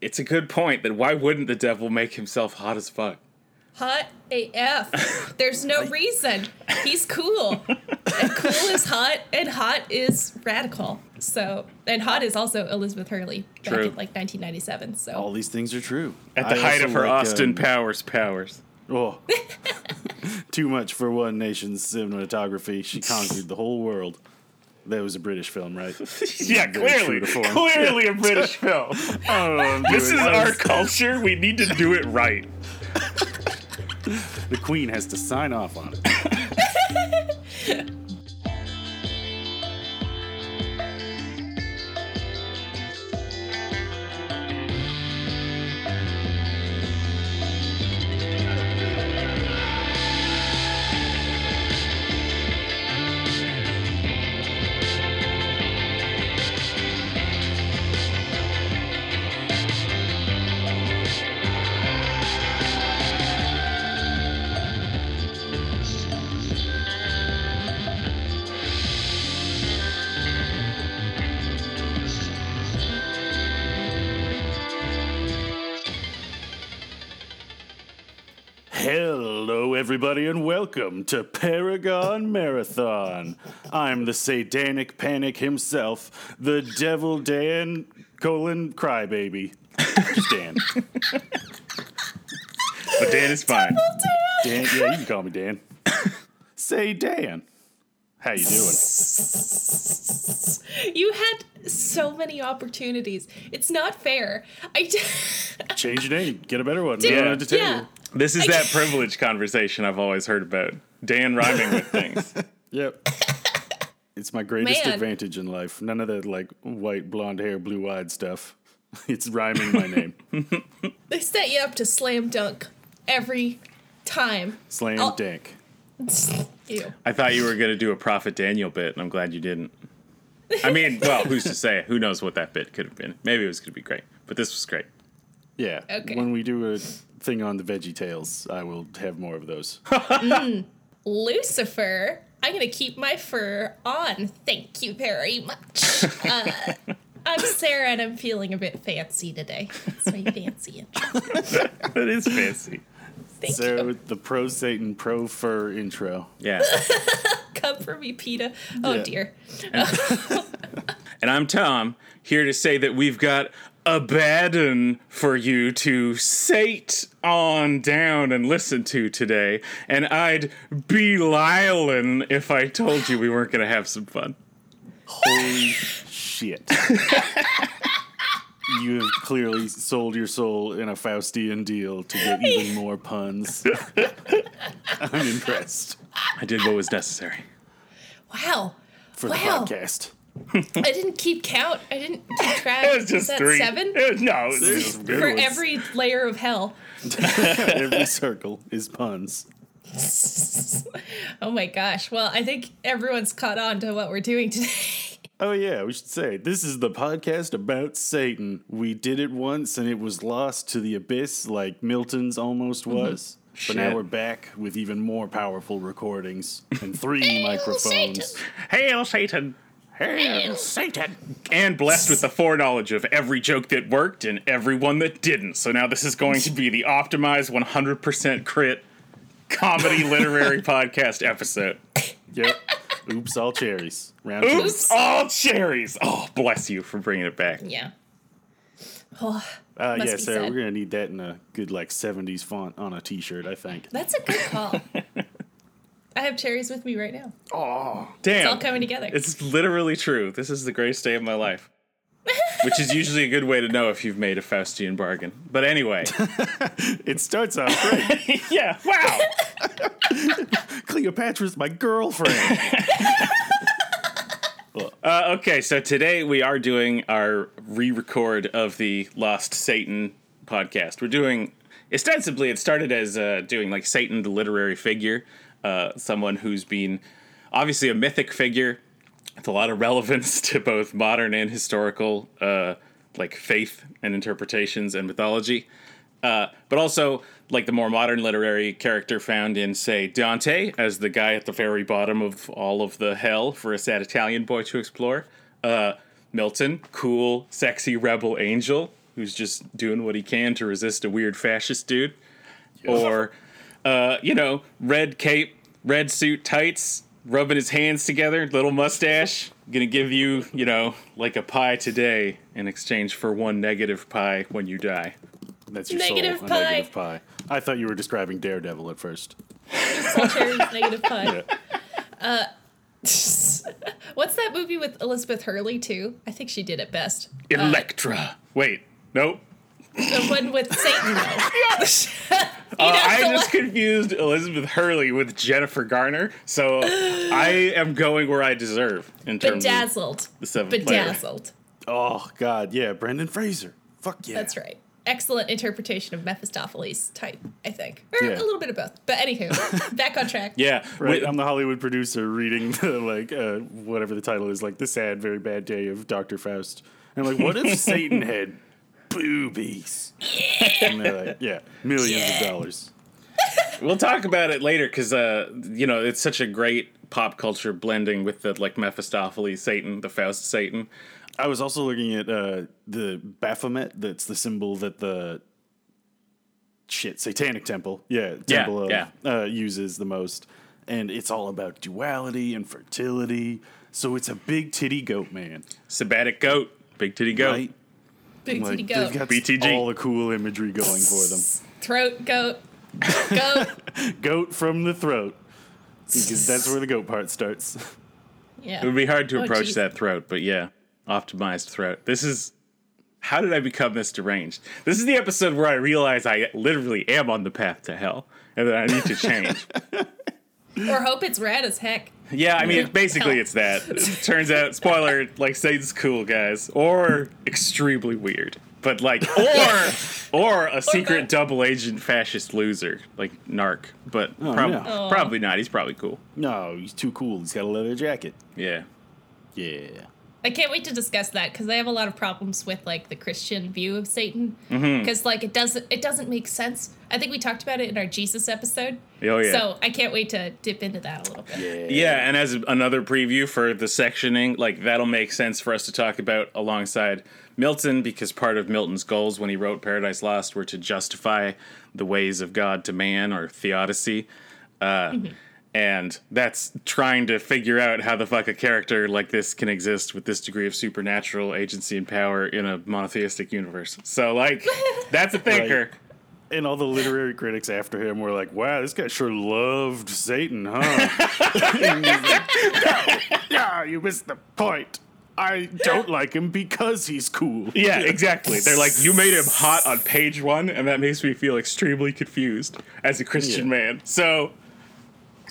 it's a good point that why wouldn't the devil make himself hot as fuck? Hot AF. There's no reason. He's cool. And cool is hot, and hot is radical. So, and hot is also Elizabeth Hurley back True. in like 1997. So, All these things are true. At the I height of her like, Austin um, Powers powers. Oh, too much for one nation's cinematography. She conquered the whole world. That was a British film, right? Yeah, clearly, true to form. clearly a British film. I don't know what I'm This is our culture. We need to do it right. The Queen has to sign off on it. Everybody, and welcome to Paragon Marathon. I'm the satanic panic himself, the Devil Dan colon crybaby. Dan. But Dan is fine. Dan, yeah, you can call me Dan. Say Dan. How you doing? you had so many opportunities. It's not fair. I d- Change your name. Get a better one. Dude, I to tell yeah. you. This is that privilege conversation I've always heard about. Dan rhyming with things. Yep. It's my greatest Man. advantage in life. None of that like white blonde hair, blue eyed stuff. It's rhyming my name. they set you up to slam dunk every time. Slam I'll- dank. Ew. I thought you were going to do a Prophet Daniel bit, and I'm glad you didn't. I mean, well, who's to say? Who knows what that bit could have been? Maybe it was going to be great, but this was great. Yeah. Okay. When we do a thing on the Veggie Tales, I will have more of those. Lucifer, I'm gonna keep my fur on. Thank you very much. Uh, I'm Sarah, and I'm feeling a bit fancy today. It's my fancy intro. That is fancy. Thank so you. the pro Satan, pro fur intro. Yeah. Come for me, PETA. Oh Yeah. dear. And I'm Tom, here to say that we've got a baden for you to sate on down and listen to today. And I'd be lying if I told you we weren't going to have some fun. Holy shit. You have clearly sold your soul in a Faustian deal to get even more puns. I'm impressed I did what was necessary. Wow. for Wow. the podcast. I didn't keep count. I didn't keep track. It was Is just that three. seven? It was- no, it was just For ones. every layer of hell. Every circle is puns. Oh my gosh. Well, I think everyone's caught on to what we're doing today. Oh yeah, we should say this is the podcast about Satan. We did it once and it was lost to the abyss like Milton's almost mm-hmm. was. But now we're back with even more powerful recordings and three microphones. Hail Satan! Hail Satan! And blessed with the foreknowledge of every joke that worked and every one that didn't. So now this is going to be the optimized 100% crit comedy literary podcast episode. Yep. Oops, all cherries. Round two. Oops, all cherries. Oh, bless you for bringing it back. Yeah. Oh, Uh, Must yeah, be Sarah, said. we're gonna need that in a good like '70s font on a T-shirt. I think. that's a good call. I have cherries with me right now. Oh, damn. It's all coming together. It's literally true. This is the greatest day of my life. Which is usually a good way to know if you've made a Faustian bargain. But anyway. It starts off great. yeah, wow. Cleopatra's my girlfriend. Uh, okay, so today we are doing our re record of the Lost Satan podcast. We're doing, ostensibly, it started as uh, doing like Satan, the literary figure, uh, someone who's been obviously a mythic figure with a lot of relevance to both modern and historical, uh, like faith and interpretations and mythology. Uh, but also like the more modern literary character found in, say, Dante as the guy at the very bottom of all of the hell for a sad Italian boy to explore. Uh, Milton, cool, sexy rebel angel who's just doing what he can to resist a weird fascist dude, or uh, you know, red cape, red suit, tights, rubbing his hands together, little mustache, gonna give you, you know, like a pie today in exchange for one negative pie when you die. That's your Negative soul, a negative pie. I thought you were describing Daredevil at first. Cherry's negative pie. Yeah. Uh, what's that movie with Elizabeth Hurley too? I think she did it best. Uh, Elektra. Wait, nope. The one with Satan. though. Uh, know, I the just confused Elizabeth Hurley with Jennifer Garner, so I am going where I deserve in terms of Bedazzled. the seventh player. Bedazzled. Oh God, yeah, Brendan Fraser. Fuck yeah. That's right. Excellent interpretation of Mephistopheles type, I think. Or Yeah. a little bit of both. But anywho, back on track. Yeah, Right, I'm the Hollywood producer reading the like uh, whatever the title is, like the sad, very bad day of Doctor Faust. And I'm like, what if Satan had boobies? And they're like, yeah, millions Yeah. of dollars. we'll talk about it later because uh, you know it's such a great pop culture blending with the like Mephistopheles Satan, the Faust Satan. I was also looking at uh, the Baphomet. That's the symbol that the shit Satanic Temple, yeah, Yeah, Temple of, yeah. Uh, uses the most, and it's all about duality and fertility. So it's a big titty goat man, Sabbatic goat, big titty goat. right? Big Like titty they've got BTG. all the cool imagery going for them. Throat goat. Goat. Goat from the throat, because that's where the goat part starts. Yeah. It would be hard to Oh, approach geez. that throat, but yeah, optimized throat. This is how did I become this deranged? This is the episode where I realize I literally am on the path to hell and that I need to change. Or hope it's rad as heck. yeah, I mean, basically it's that. It turns out, spoiler, like Satan's cool, guys, or extremely weird, but like, or or a secret both. double agent fascist loser like Narc, but oh, prob- no. Oh. probably not. He's probably cool. no, he's too cool. He's got a leather jacket. Yeah. Yeah. I can't wait to discuss that because I have a lot of problems with like the Christian view of Satan Mm-hmm. because like it doesn't it doesn't make sense. I think we talked about it in our Jesus episode. Oh, yeah. So I can't wait to dip into that a little bit. Yeah. Yeah, and as another preview for the sectioning, like that'll make sense for us to talk about alongside Milton because part of Milton's goals when he wrote Paradise Lost were to justify the ways of God to man or theodicy. Uh, And that's trying to figure out how the fuck a character like this can exist with this degree of supernatural agency and power in a monotheistic universe. So, like, that's a thinker. And all the literary critics after him were like, wow, this guy sure loved Satan, huh? and he's like, no, no, you missed the point. I don't like him because he's cool. Yeah, exactly. They're like, you made him hot on page one, and that makes me feel extremely confused as a Christian Yeah. man. So,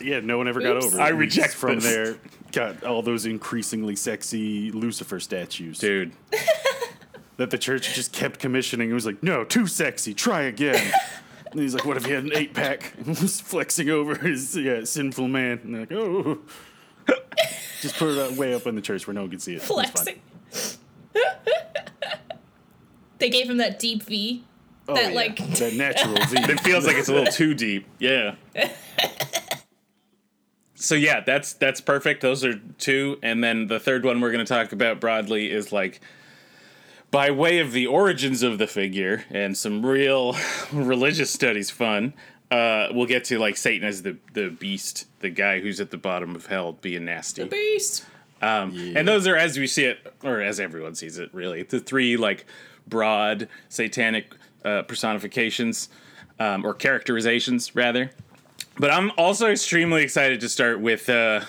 Yeah, no one ever got Oops. over it. I reject just from this. there. Got all those increasingly sexy Lucifer statues dude, that the church just kept commissioning. It was like, no, too sexy. Try again. and he's like, what if he had an eight pack? was flexing over his yeah, sinful man. And they're like, oh. just put it way up in the church where no one could see it. Flexing. they gave him that deep V. Oh, that yeah. like that natural V. it feels like it's a little too deep. Yeah. So yeah, that's that's perfect. Those are two, and then the third one we're going to talk about broadly is like by way of the origins of the figure and some real religious studies fun. Uh, we'll get to like Satan as the the beast, the guy who's at the bottom of hell being nasty. The beast. Um, And those are, as we see it, or as everyone sees it, really, the three like broad satanic uh, personifications um, or characterizations, rather. But I'm also extremely excited to start with, uh,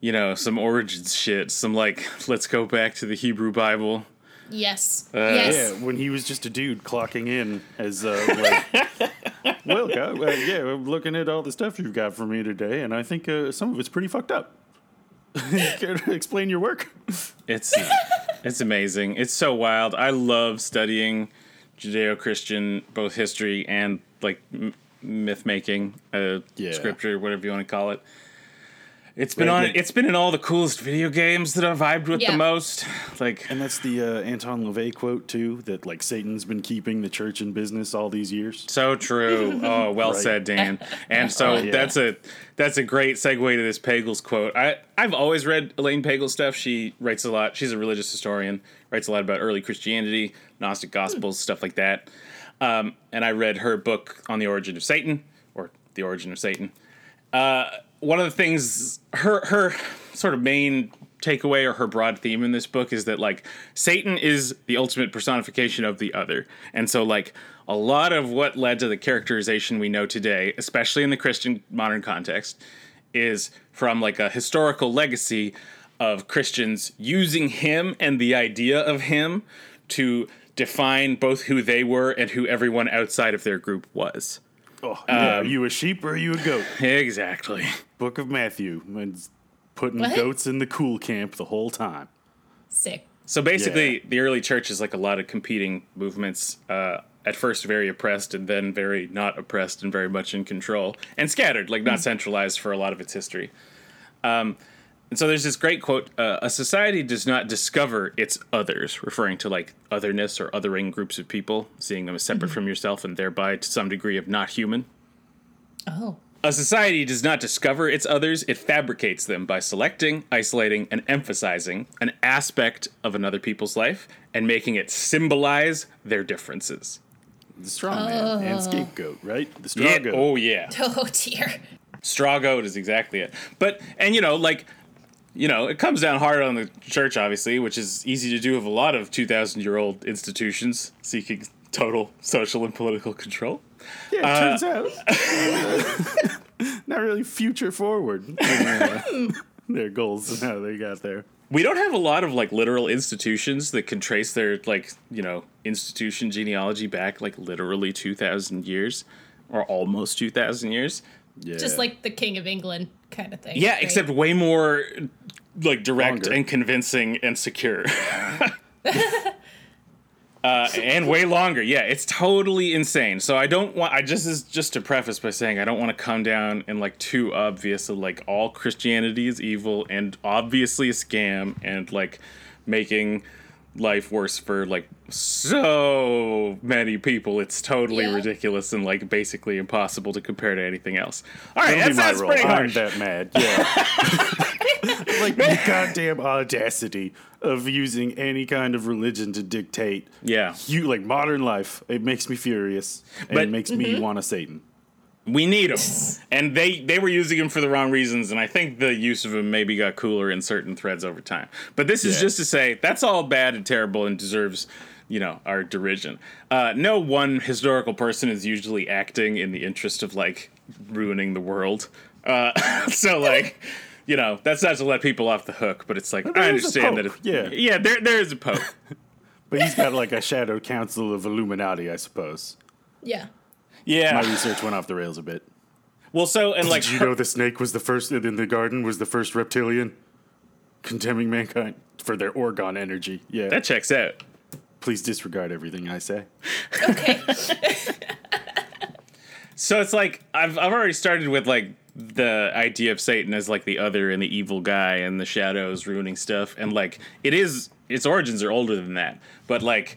you know, some origins shit. Some like, let's go back to the Hebrew Bible. Yes. Uh, yes. Yeah, when he was just a dude clocking in as uh, like, well, God, uh, yeah, I'm looking at all the stuff you've got for me today, and I think uh, some of it's pretty fucked up. Care to explain your work? It's it's amazing. It's so wild. I love studying Judeo-Christian both history and like m- myth making, uh, Yeah. scripture, whatever you want to call it. It's been Right, on. It's been in all the coolest video games that I've vibed with Yeah. the most. Like, And that's the uh, Anton LaVey quote too. That like Satan's been keeping the church in business all these years. so true. Oh, well Right. said, Dan. And so Oh, yeah. that's a that's a great segue to this Pagels quote. I I've always read Elaine Pagels stuff. She writes a lot. She's a religious historian. Writes a lot about early Christianity, Gnostic Gospels, stuff like that. Um, and I read her book on the origin of Satan, or the origin of Satan. one of the things her her sort of main takeaway or her broad theme in this book is that like Satan is the ultimate personification of the other. And so like a lot of what led to the characterization we know today, especially in the Christian modern context, is from like a historical legacy of Christians using him and the idea of him to define both who they were and who everyone outside of their group was. Oh, yeah. are you a sheep or are you a goat? Exactly. Book of Matthew. It's putting What? goats in the cool camp the whole time. Sick. So basically, Yeah. the early church is like a lot of competing movements. Uh, at first, very oppressed, and then very not oppressed, and very much in control, and scattered, like not centralized for a lot of its history. Um, and so there's this great quote: uh, "A society does not discover its others," referring to like otherness or othering groups of people, seeing them as separate from yourself, and thereby to some degree of not human. Oh. A society does not discover its others, it fabricates them by selecting, isolating, and emphasizing an aspect of another people's life and making it symbolize their differences. The straw man and scapegoat, right? The straw Yeah, goat. oh yeah. Oh dear. Straw goat is exactly it. But and you know, like you know, it comes down hard on the church, obviously, which is easy to do of a lot of two thousand year old institutions seeking total social and political control. Yeah, it turns out. Not really future forward. uh, their goals and how they got there. we don't have a lot of like literal institutions that can trace their like you know institution genealogy back like literally 2000 years or almost 2000 years Yeah. Just like the King of England kind of thing. yeah right? except way more like direct Longer. and convincing and secure uh, and way longer yeah it's totally insane so i don't want i just is just to preface by saying i don't want to come down and like too obvious of like all christianity is evil and obviously a scam and like making life worse for like so many people it's totally Yeah. ridiculous and like basically impossible to compare to anything else all right That'll that be my sounds role. pretty I'm harsh that mad. Yeah. like the goddamn audacity of using any kind of religion to dictate yeah you like modern life. It makes me furious and But- it makes me mm-hmm. want a Satan. We need them and they they were using him for the wrong reasons and i think the use of them maybe got cooler in certain threads over time but this is Yeah. just to say that's all bad and terrible and deserves you know our derision uh, no one historical person is usually acting in the interest of like ruining the world uh, so like you know that's not to let people off the hook but it's like i understand that pope, it, yeah. yeah there, there is a pope But he's got like a shadow council of Illuminati, I suppose. Yeah. Yeah My research went off the rails a bit. well so and like Did you know the snake was the first in the garden was the first reptilian condemning mankind for their orgone energy? Yeah. that checks out Please disregard everything I say. Okay. So it's like I've I've already started with like the idea of Satan as like the other and the evil guy and the shadows ruining stuff and like it is its origins are older than that but like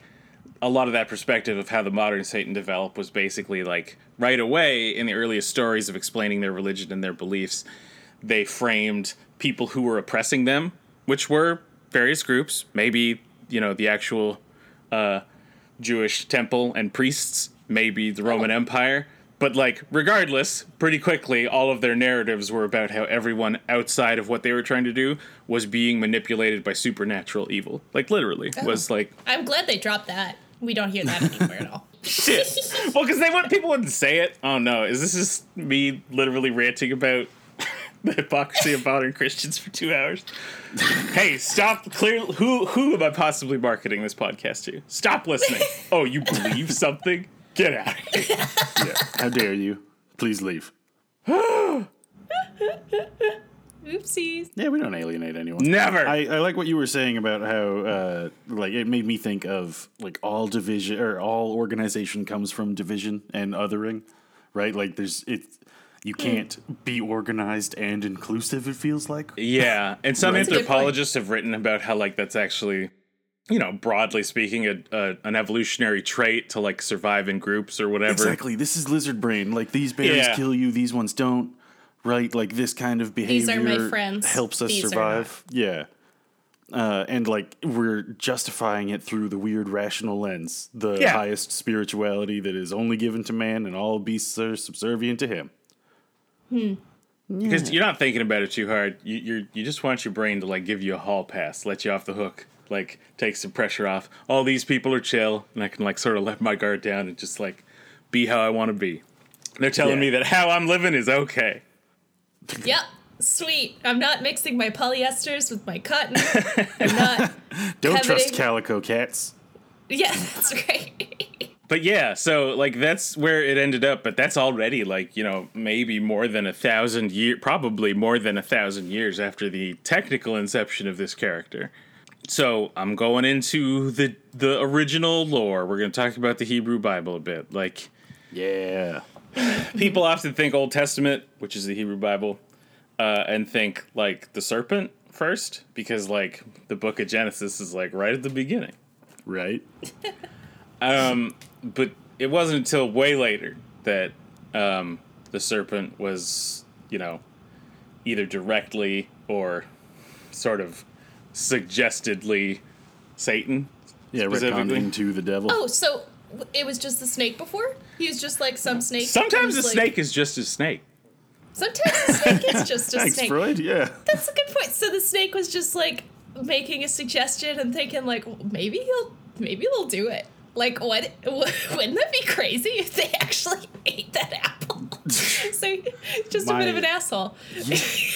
a lot of that perspective of how the modern Satan developed was basically like right away in the earliest stories of explaining their religion and their beliefs they framed people who were oppressing them which were various groups maybe you know the actual uh, Jewish temple and priests, maybe the Roman Empire. But like, regardless, pretty quickly, all of their narratives were about how everyone outside of what they were trying to do was being manipulated by supernatural evil. Like literally, was like, I'm glad they dropped that. We don't hear that anymore at all. shit. well, because they would people wouldn't say it. Oh no, is this just me literally ranting about the hypocrisy of modern Christians for two hours? hey, stop! Clear. Who who am I possibly marketing this podcast to? Stop listening. Oh, you believe something? Get out of here. Yeah. How dare you? Please leave. Oopsies. Yeah, we don't alienate anyone. Never. I, I like what you were saying about how uh, like it made me think of like all division or all organization comes from division and othering, right? Like there's it. you can't be organized and inclusive. It feels like. Yeah, and some That's a good anthropologists have written about how like that's actually, you know, broadly speaking, a, a an evolutionary trait to like survive in groups or whatever. Exactly. This is lizard brain. Like these berries Yeah. kill you, these ones don't. Right? Like this kind of behavior These are my friends, helps us these are survive. Yeah. Uh, and like we're justifying it through the weird rational lens, the Yeah. highest spirituality that is only given to man, and all beasts are subservient to him. Because you're not thinking about it too hard. You you're, you just want your brain to like give you a hall pass, let you off the hook, like take some pressure off. All these people are chill, and I can like sort of let my guard down and just like be how I want to be. They're telling Yeah. me that how I'm living is okay. Yep. Sweet. I'm not mixing my polyesters with my cotton. I'm not. Don't trust calico cats. Yeah, that's right. But yeah, so like that's where it ended up. But that's already like you know maybe more than a thousand year, probably more than a thousand years after the technical inception of this character. So I'm going into the the original lore. We're going to talk about the Hebrew Bible a bit. Like Yeah. people often think Old Testament, which is the Hebrew Bible, uh, and think like the serpent first because like the Book of Genesis is like right at the beginning. Right. um, but it wasn't until way later that um, the serpent was, you know, either directly or sort of suggestedly Satan. Yeah, Specifically. retconning to the devil. Oh, so w- it was just the snake before? He was just like some snake. Sometimes a like- snake is just a snake. Sometimes the snake is just a Thanks, snake. Freud. Yeah. That's a good point. So the snake was just like making a suggestion and thinking like "Well, maybe he'll maybe they'll do it. Like what? Wouldn't that be crazy if they actually ate that apple? so just a bit of an asshole.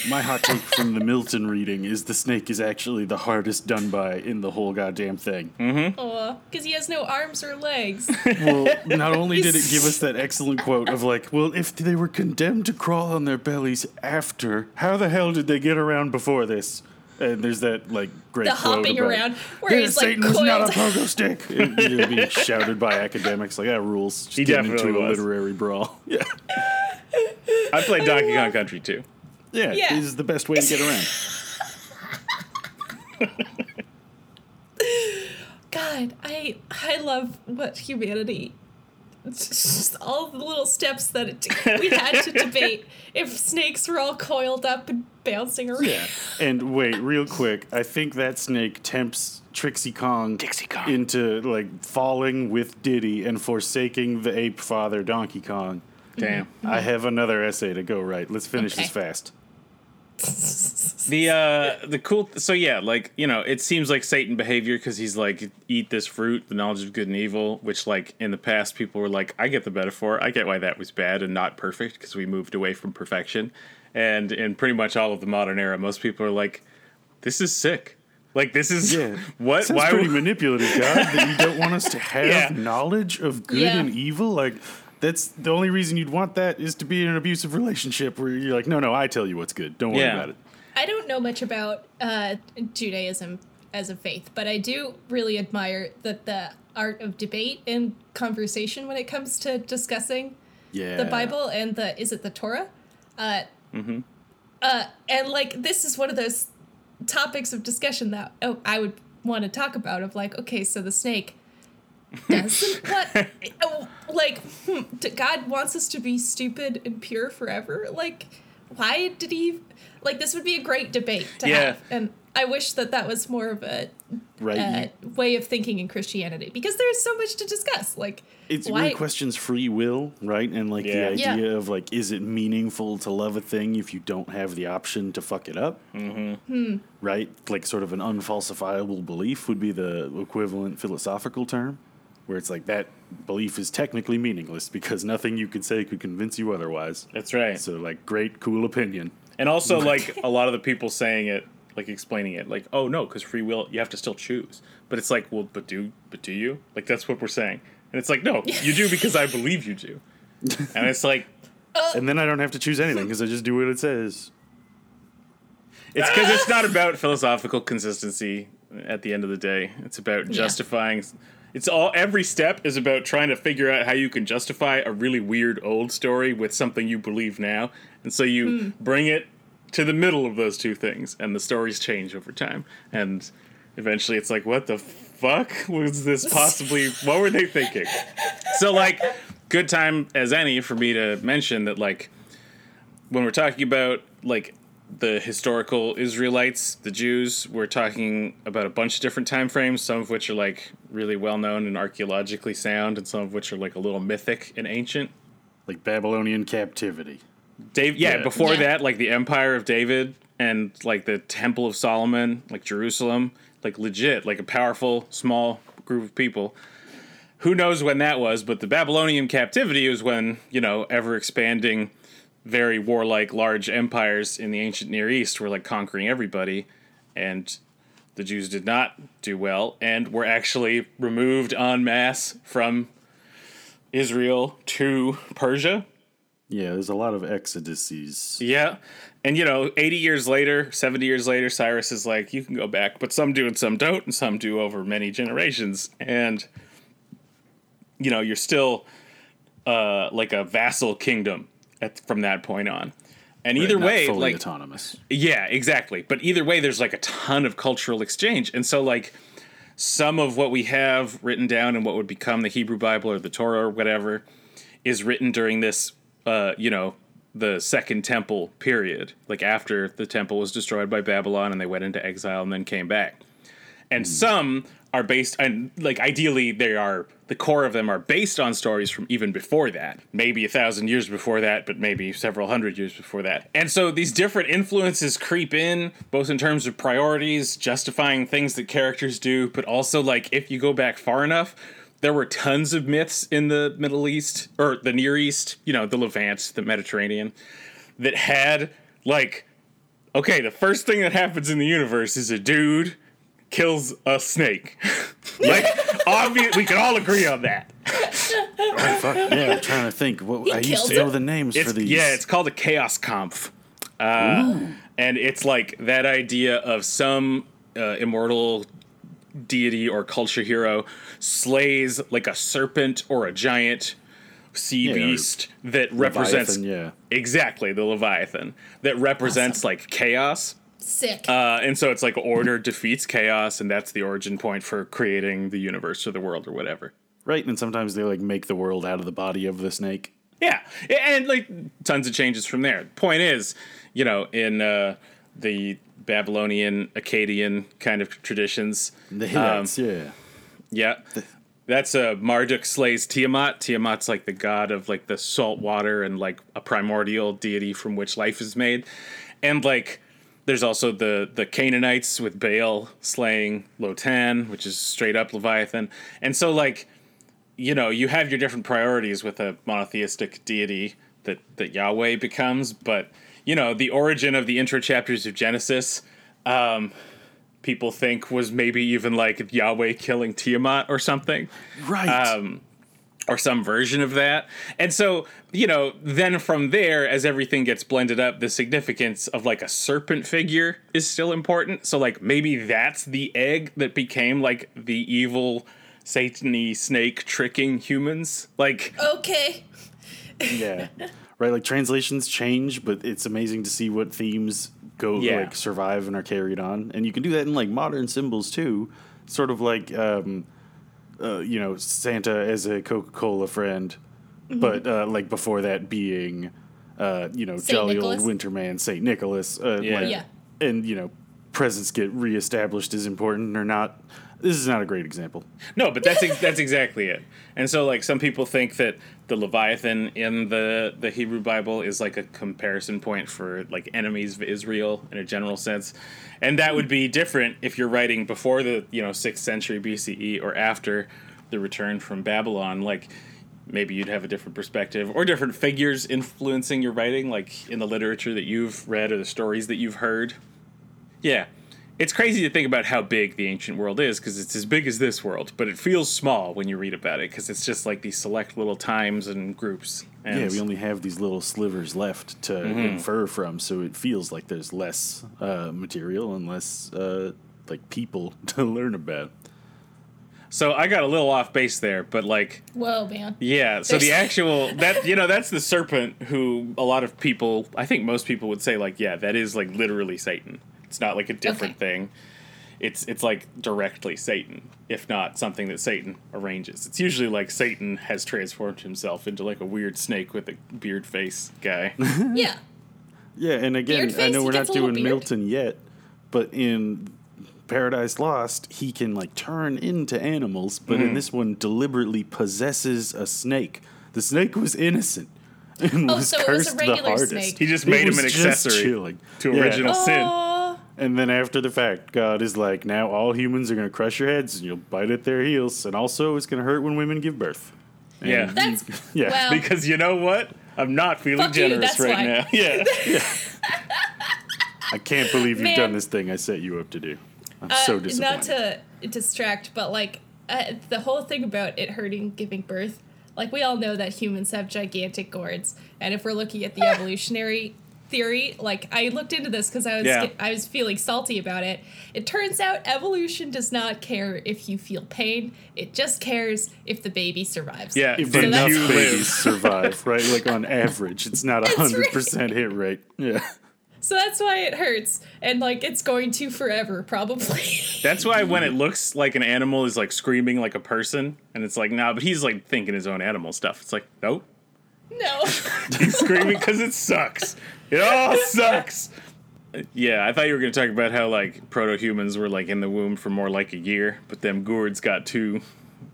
My hot take from the Milton reading is the snake is actually the hardest done by in the whole goddamn thing. Mm-hmm. Oh, because he has no arms or legs. Well, not only did it give us that excellent quote of like, well, if they were condemned to crawl on their bellies after, how the hell did they get around before this? And there's that like great The quote hopping about, around where "Yeah, he's like Satan was not a coiled. pogo stick. It, you know, being shouted by academics like that rules. Just He getting definitely into a was. literary brawl. Yeah, I played Donkey Kong Country too. yeah, Yeah. this is the best way to get around. God, I I love what humanity. It's just all the little steps that it, we had to debate if snakes were all coiled up and bouncing around. Yeah. And wait, real quick, I think that snake tempts Trixie Kong, Dixie Kong. into like falling with Diddy and forsaking the ape father Donkey Kong. Damn. I have another essay to go right. Let's finish this fast. The uh the cool so yeah like you know it seems like Satan behavior because he's like eat this fruit the knowledge of good and evil which like in the past people were like I get the metaphor I get why that was bad and not perfect because we moved away from perfection and in pretty much all of the modern era most people are like this is sick like this is Yeah. what Sounds why pretty we- manipulative, God, that you don't want us to have Yeah. knowledge of good Yeah. and evil. Like that's the only reason you'd want that is to be in an abusive relationship where you're like, no, no, I tell you what's good. Don't worry Yeah. about it. I don't know much about uh, Judaism as a faith, but I do really admire that the art of debate and conversation when it comes to discussing Yeah. the Bible and the is it the Torah? Uh, uh, and like this is one of those topics of discussion that oh, I would want to talk about. Of like, okay, so the snake doesn't what oh, like hmm, God wants us to be stupid and pure forever. Like, why did he? Like, this would be a great debate to Yeah. have, and I wish that that was more of a Right. uh, you- way of thinking in Christianity because there's so much to discuss. Like, It why? really questions free will, right? And like Yeah. the Yeah. idea of like, is it meaningful to love a thing if you don't have the option to fuck it up? Mm-hmm. Right? Like sort of an unfalsifiable belief would be the equivalent philosophical term, where it's like that belief is technically meaningless because nothing you could say could convince you otherwise. that's right So like, great, cool opinion. And also, like a lot of the people saying it, like explaining it, like, "Oh no, because free will, you have to still choose." But it's like, well, but do, but do you? Like that's what we're saying, and it's like, no, you do because I believe you do. And it's like, uh, And then I don't have to choose anything because I just do what it says. it's because it's not about philosophical consistency. At the end of the day, it's about justifying. It's all every step is about trying to figure out how you can justify a really weird old story with something you believe now. And so you hmm. bring it to the middle of those two things and the stories change over time. And eventually it's like what the fuck was this possibly what were they thinking? So like good time as any for me to mention that like when we're talking about like the historical Israelites, the Jews, we're talking about a bunch of different time frames, some of which are like really well known and archaeologically sound, and some of which are like a little mythic and ancient. Like Babylonian captivity. Dave, yeah, Yeah. before Yeah. that, like the Empire of David and like the Temple of Solomon, like Jerusalem, like legit, like a powerful small group of people. Who knows when that was, but the Babylonian captivity was when, you know, ever expanding, very warlike, large empires in the ancient Near East were like conquering everybody. And the Jews did not do well and were actually removed en masse from Israel to Persia. Yeah, there's a lot of exoduses. Yeah. And you know, 80 years later, 70 years later, Cyrus is like, you can go back, but some do and some don't, and some do over many generations. And you know, you're still uh like a vassal kingdom at, from that point on. And either Not way, fully like autonomous. yeah, exactly. But either way, there's like a ton of cultural exchange. And so, like, some of what we have written down in what would become the Hebrew Bible or the Torah or whatever is written during this, uh, you know, the Second Temple period, like after the temple was destroyed by Babylon and they went into exile and then came back. And some are based, and like ideally, they are the core of them are based on stories from even before that, maybe a thousand years before that, but maybe several hundred years before that. And so these different influences creep in, both in terms of priorities, justifying things that characters do, but also like if you go back far enough, there were tons of myths in the Middle East or the Near East, you know, the Levant, the Mediterranean, that had like okay, the first thing that happens in the universe is a dude kills a snake. like, obvious, we can all agree on that. Oh, fuck. Yeah, I'm trying to think. What, I used killed to know the names It's, for these. yeah, it's called a chaos kampf. Uh, and it's like that idea of some uh, immortal deity or culture hero slays like a serpent or a giant sea Yeah, beast that represents yeah. exactly the leviathan that represents like chaos Sick. Uh, and so it's like order defeats chaos, and that's the origin point for creating the universe or the world or whatever. Right, and sometimes they like make the world out of the body of the snake. Yeah, and like tons of changes from there. Point is, you know, in uh, the Babylonian, Akkadian kind of traditions, The um, Hittites, yeah. yeah, that's uh, Marduk slays Tiamat. Tiamat's like the god of like the salt water and like a primordial deity from which life is made, and like there's also the the Canaanites with Baal slaying Lotan, which is straight up Leviathan, and so like you know you have your different priorities with a monotheistic deity that that Yahweh becomes, but you know the origin of the intro chapters of Genesis. Um, people think was maybe even like Yahweh killing Tiamat or something Right. um, or some version of that. And so, you know, then from there, as everything gets blended up, the significance of like a serpent figure is still important. So, like, maybe that's the egg that became like the evil satany snake tricking humans. Like, okay. yeah. Right, like translations change, but it's amazing to see what themes go Yeah. like survive and are carried on. And you can do that in like modern symbols too. Sort of like um uh, you know, Santa as a Coca-Cola friend, Mm-hmm. but uh, like before that being uh, you know, Saint jolly Nicholas. old winter man Saint Nicholas. Uh, Yeah. like- Yeah. And you know, presents get reestablished as important or not. This is not a great example. No, but that's that's exactly it. And so, like, some people think that the Leviathan in the the Hebrew Bible is like a comparison point for like enemies of Israel in a general sense, and that would be different if you're writing before the you know sixth century BCE or after the return from Babylon. Like, maybe you'd have a different perspective or different figures influencing your writing, like in the literature that you've read or the stories that you've heard. Yeah. It's crazy to think about how big the ancient world is because it's as big as this world, but it feels small when you read about it because it's just like these select little times and groups. And Yeah, we only have these little slivers left to Mm-hmm. infer from, so it feels like there's less uh, material and less uh, like people to learn about. So I got a little off base there, but like Whoa, man. yeah, so the actual that you know that's the serpent who a lot of people I think most people would say like yeah that is like literally Satan. It's not like a different Okay. thing. It's it's like directly Satan, if not something that Satan arranges. It's usually like Satan has transformed himself into like a weird snake with a beard face guy. Yeah. Yeah, and again, Beard I know we're not gets a little doing beard. Milton yet, but in Paradise Lost, he can like turn into animals, but Mm-hmm. in this one, deliberately possesses a snake. The snake was innocent and Oh, was so it was a cursed the regular hardest. snake. He just It made him an accessory chilling. to Yeah. original sin. Oh, And then after the fact, God is like, now all humans are going to crush your heads and you'll bite at their heels. And also, it's going to hurt when women give birth. And Yeah. that's Yeah, well. Because you know what? I'm not feeling Fuck you, generous right why. now. Yeah. I can't believe you've Man. done this thing I set you up to do. I'm so Uh, disappointed. Not to distract, but like uh, the whole thing about it hurting giving birth, like we all know that humans have gigantic gourds, and if we're looking at the evolutionary theory, like I looked into this because I was Yeah. I was feeling salty about it. It turns out evolution does not care if you feel pain; it just cares if the baby survives. Yeah. if So Did enough babies survive, right? Like on average, it's not a hundred percent hit rate. Yeah, So that's why it hurts, and like it's going to forever, probably. That's why when it looks like an animal is like screaming like a person, and it's like, nah, but he's like thinking his own animal stuff. It's like, nope. No. He's screaming because it sucks. It all sucks. Yeah, I thought you were going to talk about how like proto humans were like in the womb for more like a year, but them gourds got too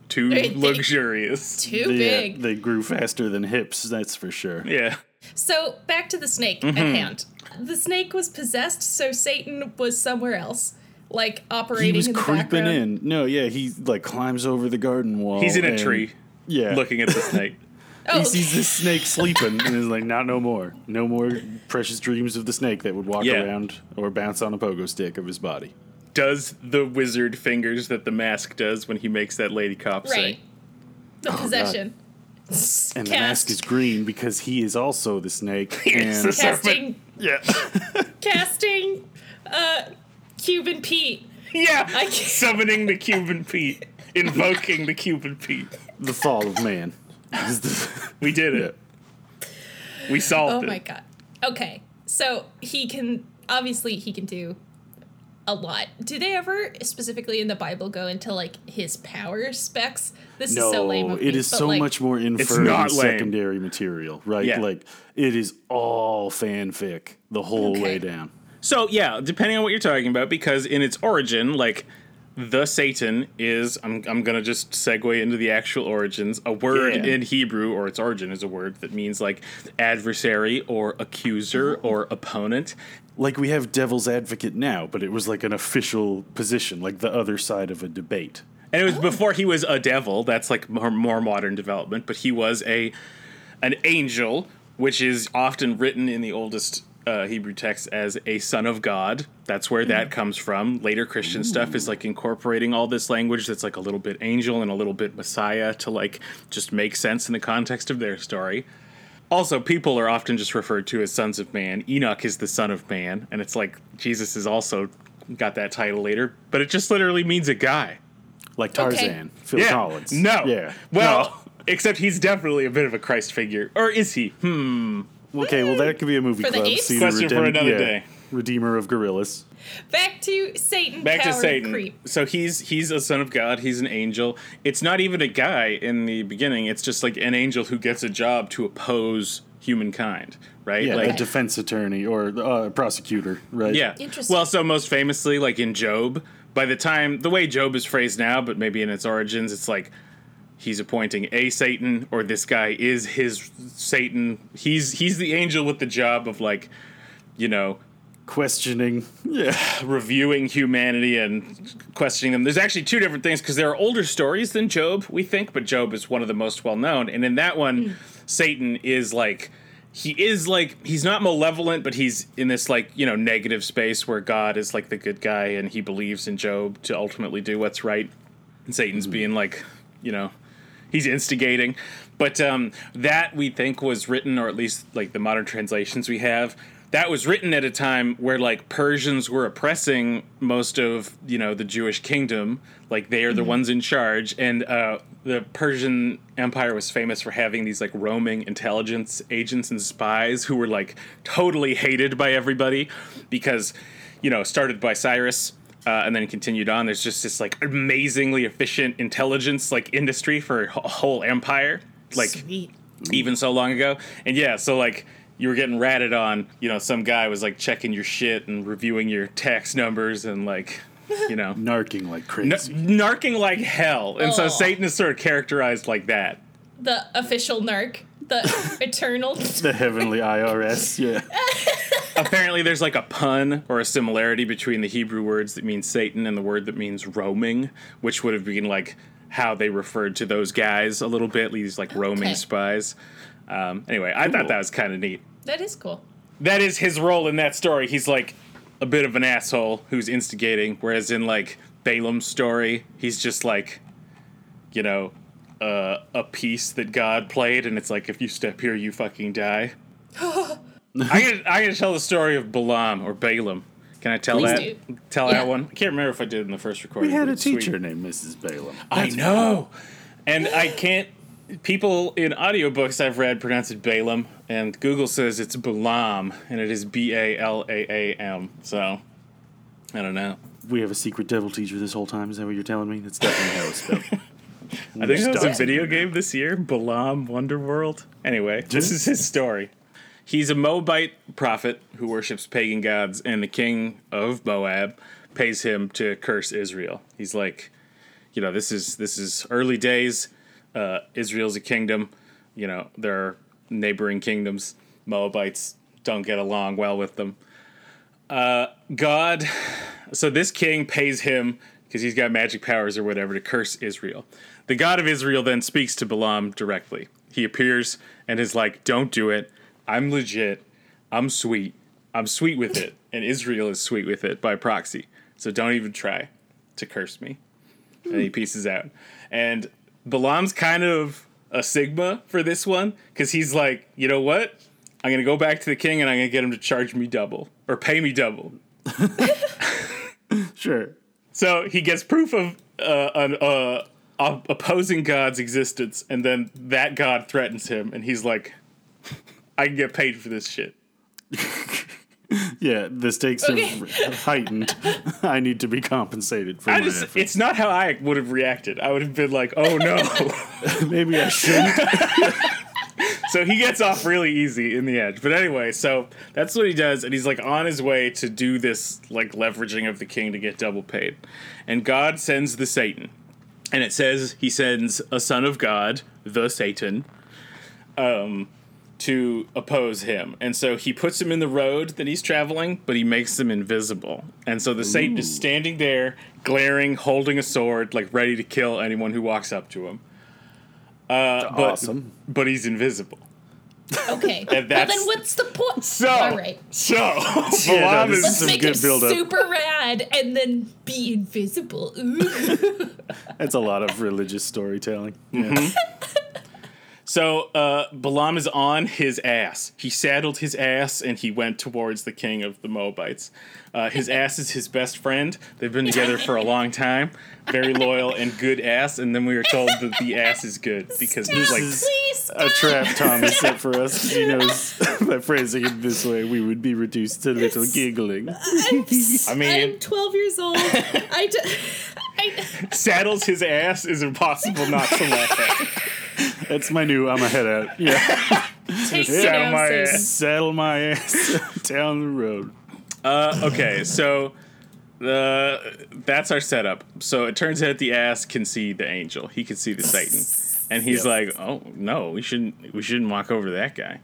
too They- they- luxurious. Too They, uh, big. they grew faster than hips. That's for sure. Yeah. So back to the snake Mm-hmm. at hand. The snake was possessed, so Satan was somewhere else, like operating He was in the creeping background. in. No, yeah, he like climbs over the garden wall. He's in a tree Yeah, looking at the snake. Oh, he sees this snake sleeping and is like, "Not no more. No more precious dreams of the snake that would walk Yeah. around or bounce on a pogo stick of his body." Does the wizard fingers that the mask does when he makes that lady cop right. sing. The possession. And the Cast. mask is green because he is also the snake. He's and. Casting, yeah, casting, uh, Cuban Pete. Yeah. I can't- Summoning the Cuban Pete. Invoking the Cuban Pete. the fall of man. Is the- We did it. We solved Oh it. my god. Okay, so he can obviously he can do a lot. Do they ever specifically in the Bible go into like his power specs? This is so lame. No, Of it me, is so like, much more not inferred lame. secondary material, right? Yeah. Like it is all fanfic the whole Okay. way down. So yeah, depending on what you're talking about, because in its origin, like the Satan is, I'm I'm gonna just segue into the actual origins. A word Yeah. in Hebrew, or its origin is a word that means like adversary or accuser mm-hmm. or opponent. Like we have devil's advocate now, but it was like an official position, like the other side of a debate. And it was oh. before he was a devil. That's like more, more modern development. But he was a an angel, which is often written in the oldest uh, Hebrew text as a son of God. That's where that comes from. Later Christian stuff is like incorporating all this language that's like a little bit angel and a little bit Messiah to like just make sense in the context of their story. Also, people are often just referred to as sons of man. Enoch is the son of man, and it's like Jesus is also got that title later, but it just literally means a guy. Like Tarzan, Phil yeah. Collins. No. Yeah. Well, except he's definitely a bit of a Christ figure. Or is he? Hmm. No. Okay, well that could be a movie For the club. apes? See the Question for another yeah, day. Redeemer of gorillas. back to Satan. Back to powered Satan. Creep. So he's he's a son of God. He's an angel. It's not even a guy in the beginning. It's just like an angel who gets a job to oppose humankind, right? Yeah, like a defense attorney or uh, prosecutor, right? Yeah. Interesting. Well, so most famously, like in Job, by the time the way Job is phrased now, but maybe in its origins, it's like he's appointing a Satan, or this guy is his Satan. He's he's the angel with the job of like, you know, Questioning. Yeah. reviewing humanity and questioning them. There's actually two different things because there are older stories than Job, we think, but Job is one of the most well known. And in that one, hmm. Satan is like he is like he's not malevolent, but he's in this like, you know, negative space where God is like the good guy and he believes in Job to ultimately do what's right. And Satan's hmm. being like, you know, he's instigating. But um, that we think was written, or at least like the modern translations we have, that was written at a time where like Persians were oppressing most of you know the Jewish kingdom, like they are the ones in charge, and uh, the Persian Empire was famous for having these like roaming intelligence agents and spies who were like totally hated by everybody because you know started by Cyrus. Uh, and then continued on. There's just this like amazingly efficient intelligence like industry for a whole empire. Like Sweet. even so long ago. And yeah, so like you were getting ratted on, you know, some guy was like checking your shit and reviewing your tax numbers and like, you know, Narking like n- crazy. narking like hell. And so Satan is sort of characterized like that. The official narc, the eternal. the heavenly IRS. Yeah. Apparently, there's like a pun or a similarity between the Hebrew words that mean Satan and the word that means roaming, which would have been like how they referred to those guys a little bit, these like roaming Okay. spies. Um, anyway, I thought that was kind of neat. That is cool. that is his role in that story. He's like a bit of an asshole who's instigating, whereas in like Balaam's story, he's just like, you know, uh, a piece that God played, and it's like if you step here, you fucking die. I'm gonna I'm gonna tell the story of Balaam or Balaam. Can I tell Please that? do. Tell Yeah. that one. I can't remember if I did in the first recording. We had but a it's sweet. teacher named Mrs. Balaam. I know. And I can't. People in audiobooks I've read pronounce it Balaam, and Google says it's Balaam, and it is B A L A A M. So, I don't know. We have a secret devil teacher this whole time. Is that what you're telling me? That's definitely how it's spelled. I think there was a video game this year, Balan Wonderworld. Anyway, this is his story. He's a Moabite prophet who worships pagan gods, and the king of Moab pays him to curse Israel. He's like, you know, this is this is early days. Uh, Israel's a kingdom. You know, there are neighboring kingdoms. Moabites don't get along well with them. Uh, God, so this king pays him because he's got magic powers or whatever to curse Israel. The God of Israel then speaks to Balaam directly. He appears and is like, "Don't do it. I'm legit. I'm sweet. I'm sweet with it, and Israel is sweet with it by proxy. So don't even try to curse me." And he pieces out. And Balaam's kind of a sigma for this one because he's like, you know what? I'm gonna go back to the king and I'm gonna get him to charge me double or pay me double. sure. So he gets proof of uh, an uh, opposing God's existence, and then that God threatens him, and he's like, "I can get paid for this shit." Yeah, the stakes Okay. have heightened. I need to be compensated for I my just, efforts. it's not how I would have reacted. I would have been like, "Oh no." Maybe I shouldn't. so he gets off really easy in the end. But anyway, so that's what he does, and he's like on his way to do this like leveraging of the king to get double paid. And God sends the Satan. And it says he sends a son of God, the Satan, um, to oppose him. And so he puts him in the road that he's traveling, but he makes him invisible. And so the Satan is standing there, glaring, holding a sword, like ready to kill anyone who walks up to him. Uh, but, awesome. But he's invisible. Okay. well, that's- then what's the point? So, All right. so Yeah, Balaam no, is Let's some make good him build-up. super rad and then be invisible. Ooh. That's a lot of religious storytelling. Mm-hmm. So uh, Balaam is on his ass. He saddled his ass and he went towards the king of the Moabites. Uh, his ass is his best friend. They've been together for a long time. Very loyal and good ass. And then we were told that the ass is good because Stop, he's like, please A trap Thomas set for us. he knows by phrasing it this way, we would be reduced to little giggling. I'm, I mean- I'm 12 years old. I, d- I saddles his ass is impossible not to laugh at. That's my new I'm a head out. Yeah. take you Saddle my ass. Saddle my ass down the road. Uh, okay, so uh, that's our setup. So it turns out the ass can see the angel. He can see the Satan, and he's Yes. like, "Oh no, we shouldn't. We shouldn't walk over to that guy."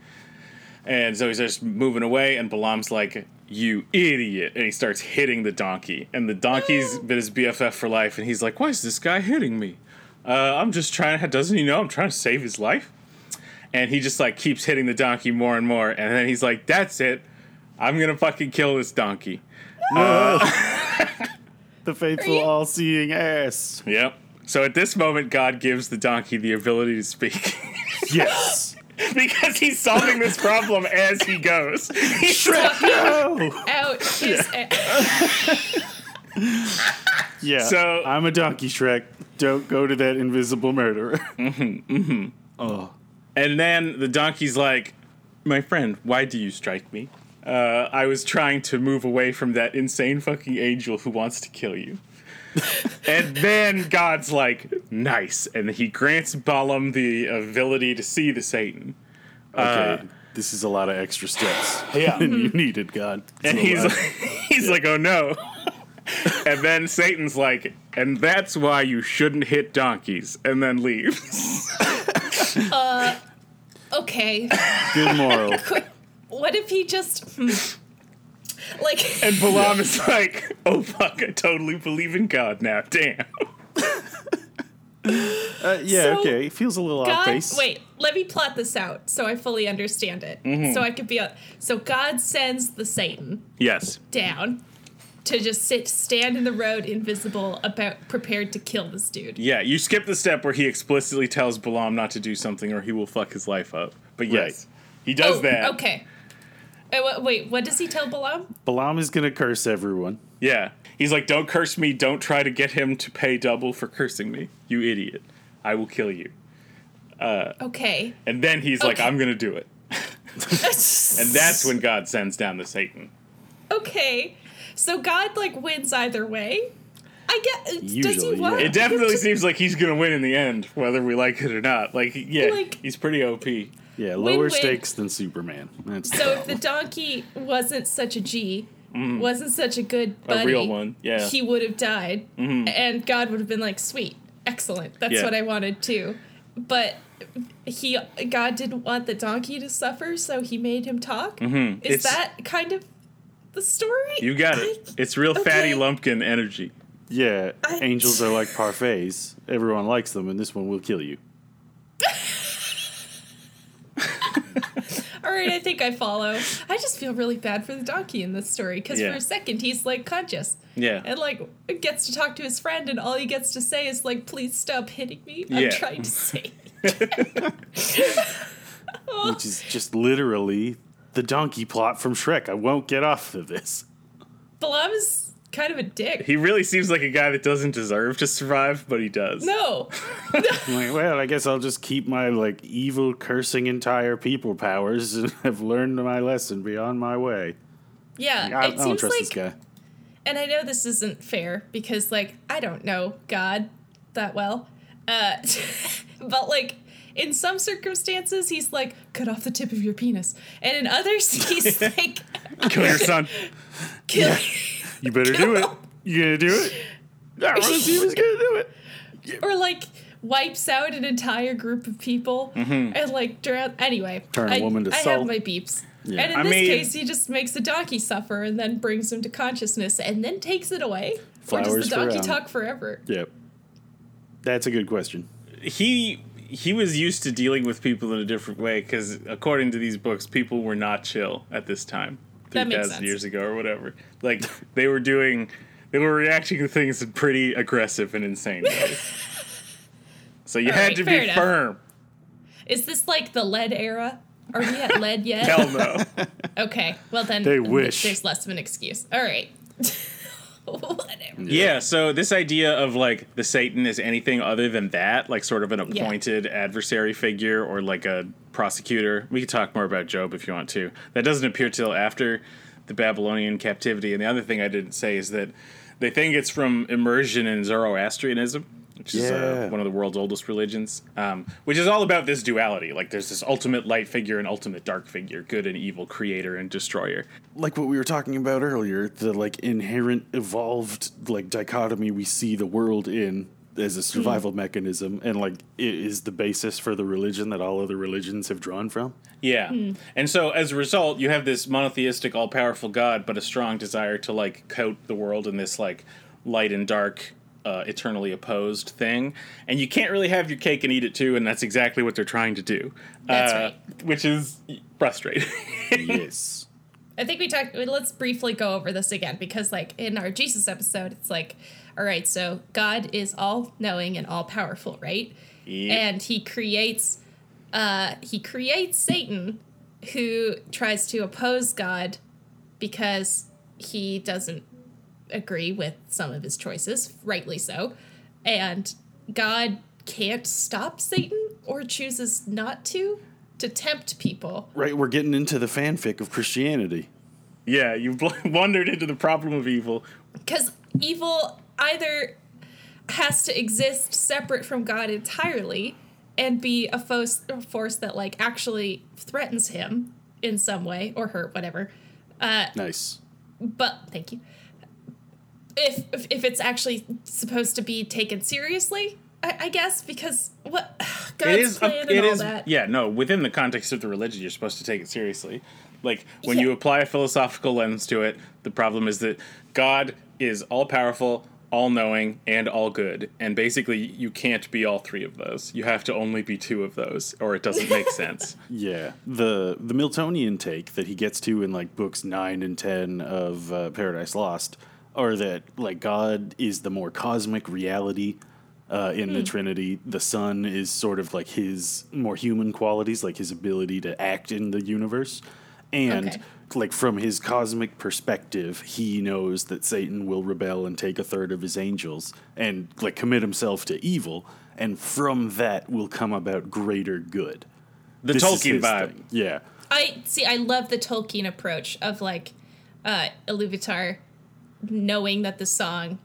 And so he's just moving away, and Balaam's like, "You idiot!" And he starts hitting the donkey, and the donkey's been his BFF for life. And he's like, "Why is this guy hitting me? Uh, I'm just trying to. Doesn't he know I'm trying to save his life?" And he just like keeps hitting the donkey more and more, and then he's like, "That's it. I'm gonna fucking kill this donkey." The faithful, all seeing ass. Yep. So at this moment, God gives the donkey the ability to speak. Yes. because he's solving this problem as he goes. He's Talking Oh, out his. yeah. So- I'm a donkey Shrek. Don't go to that invisible murderer. Mm-hmm. Oh, And then the donkey's like, My friend, why do you strike me? Uh, I was trying to move away from that insane fucking angel who wants to kill you. and then God's like, Nice. And he grants Balaam the ability to see the Satan. okay. this is a lot of extra steps. Yeah. than you needed, God. It's And he's like, he's like, Oh no. and then Satan's like, And that's why you shouldn't hit donkeys. And then leaves. Uh, okay. good moral. What if he just. hmm. Like. And Balaam is like, Oh fuck, I totally believe in God now. Damn. Uh, yeah, So, okay. It feels a little off God, base. wait, let me plot this out so I fully understand it. Mm-hmm. So I could be a, so God sends the Satan Yes. down to just sit stand in the road invisible about prepared to kill this dude. Yeah, you skip the step where he explicitly tells Balaam not to do something or he will fuck his life up. But yes, he does Oh, that. Okay. Uh, wha- wait, what does he tell Balaam? Balaam is gonna curse everyone. Yeah. He's like, don't curse me. Don't try to get him to pay double for cursing me. You idiot. I will kill you. Okay. And then he's like, I'm going to do it. And that's when God sends down the Satan. okay. So God like wins either way. I get. does Usually, he want? yeah. It definitely seems like he's going to win in the end, whether we like it or not. Like, yeah, Like- he's pretty OP. Yeah, lower Win-win. stakes than Superman. That's the So if the donkey wasn't such a G, wasn't such a good Mm-hmm. A buddy, real one, yeah. He would have died, and God would have been like, "Sweet, excellent, that's Yeah. what I wanted too." But he, God didn't want the donkey to suffer, so he made him talk. Is Mm-hmm. It's- that kind of the story? You got it. It's real fatty lumpkin energy. yeah, I- angels are like parfaits. Everyone likes them, and this one will kill you. All right, I think I follow. I just feel really bad for the donkey in this story because Yeah. for a second he's like conscious. Yeah. And like gets to talk to his friend, and all he gets to say is like, "Please stop hitting me. I'm Yeah. trying to say." Which is just literally the donkey plot from Shrek. I won't get off of this. Balaam is kind of a dick. He really seems like a guy that doesn't deserve to survive, but he does. no, I'm like, well, I guess I'll just keep my like evil cursing entire people powers and have learned my lesson beyond my way. yeah, I, I it don't seems trust like, this guy. and I know this isn't fair because like I don't know God that well, uh, but like. In some circumstances, he's like, cut off the tip of your penis. And in others, he's like, Kill your son. kill. You better do it. You gonna do it? I want to see who's gonna do it. or like wipes out an entire group of people and like drown. Anyway, Mm-hmm. Turn a I, woman to I salt. have my beeps. Yeah. And in I this mean- case, he just makes the donkey suffer and then brings him to consciousness and then takes it away. or Flowers does the donkey for, um, talk forever? Yep. That's a good question. He he was used to dealing with people in a different way because according to these books, people were not chill at this time, three That makes thousand sense. years ago or whatever. Like they were doing, they were reacting to things in pretty aggressive and insane ways. So you All had right, to be enough. firm. Is this like the lead era? Are we at lead yet? Hell no. Okay, well then They wish. there's less of an excuse. All right. Yeah, so this idea of like the Satan is anything other than that, like sort of an Yeah. appointed adversary figure or like a prosecutor. We could talk more about Job if you want to. That doesn't appear till after the Babylonian captivity. And the other thing I didn't say is that they think it's from immersion in Zoroastrianism, which is uh, one of the world's oldest religions, um, which is all about this duality. Like there's this ultimate light figure and ultimate dark figure, good and evil, creator and destroyer. Like what we were talking about earlier, the like inherent evolved like dichotomy we see the world in as a survival mechanism and like it is the basis for the religion that all other religions have drawn from. Yeah. And so as a result, you have this monotheistic, all powerful God, but a strong desire to like coat the world in this like light and dark, uh, eternally opposed thing. And you can't really have your cake and eat it too, and that's exactly what they're trying to do. That's Uh, right. Which is frustrating. yes. I think we talked. Let's briefly go over this again because, like, in our Jesus episode, it's like, all right, so God is all knowing and all powerful, right? Yep. And He creates uh, he creates Satan, who tries to oppose God because he doesn't agree with some of his choices, rightly so. And God can't stop Satan or chooses not to to tempt people. Right, we're getting into the fanfic of Christianity. Yeah, you've wandered into the problem of evil. Because evil either has to exist separate from God entirely and be a force, a force that like actually threatens him in some way or her, whatever. Uh, Nice. but thank you. If, if if it's actually supposed to be taken seriously, I, I guess because what God's it is. plan and it all is. that. Yeah. No. Within the context of the religion, you're supposed to take it seriously. Like when you apply a philosophical lens to it, the problem is that God is all powerful, all knowing, and all good, and basically you can't be all three of those. You have to only be two of those, or it doesn't make sense. Yeah, the the Miltonian take that he gets to in like books nine and ten of uh, Paradise Lost are that like God is the more cosmic reality uh, in the Trinity. The Son is sort of like his more human qualities, like his ability to act in the universe, and Okay. like from his cosmic perspective, he knows that Satan will rebel and take a third of his angels and like commit himself to evil, and from that will come about greater good The this is Tolkien vibe. thing. Yeah. I see. I love the Tolkien approach of like uh, Iluvatar knowing that the song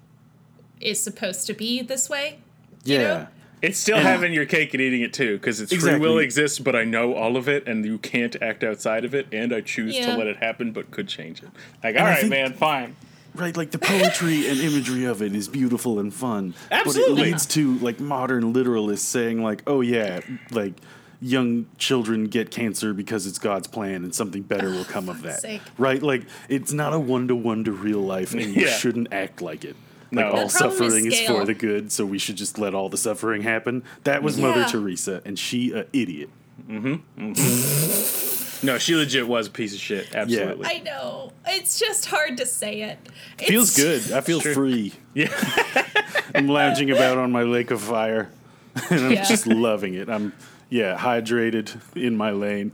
is supposed to be this way. Yeah. know? It's still And- having your cake and eating it too, because it's free will exists, but I know all of it, and you can't act outside of it, and I choose Yeah. to let it happen, but could change it. Like, I all right, think- man, fine. Right, like the poetry and imagery of it is beautiful and fun. Absolutely. But it leads to like modern literalists saying like, "Oh yeah, like young children get cancer because it's God's plan and something better oh, will come of that." sake. Right? Like it's not a one to one to real life and you Yeah. shouldn't act like it. No. Like The all problem is suffering is, for the good, so we should just let all the suffering happen. That was Mother Teresa and she a idiot. Mm-hmm. Mm-hmm. No, she legit was a piece of shit. Absolutely. I know. It's just hard to say it. It's, Feels good. I feel Sure. free. Yeah. I'm lounging about on my lake of fire, and I'm Yeah. just loving it. I'm yeah, hydrated in my lane.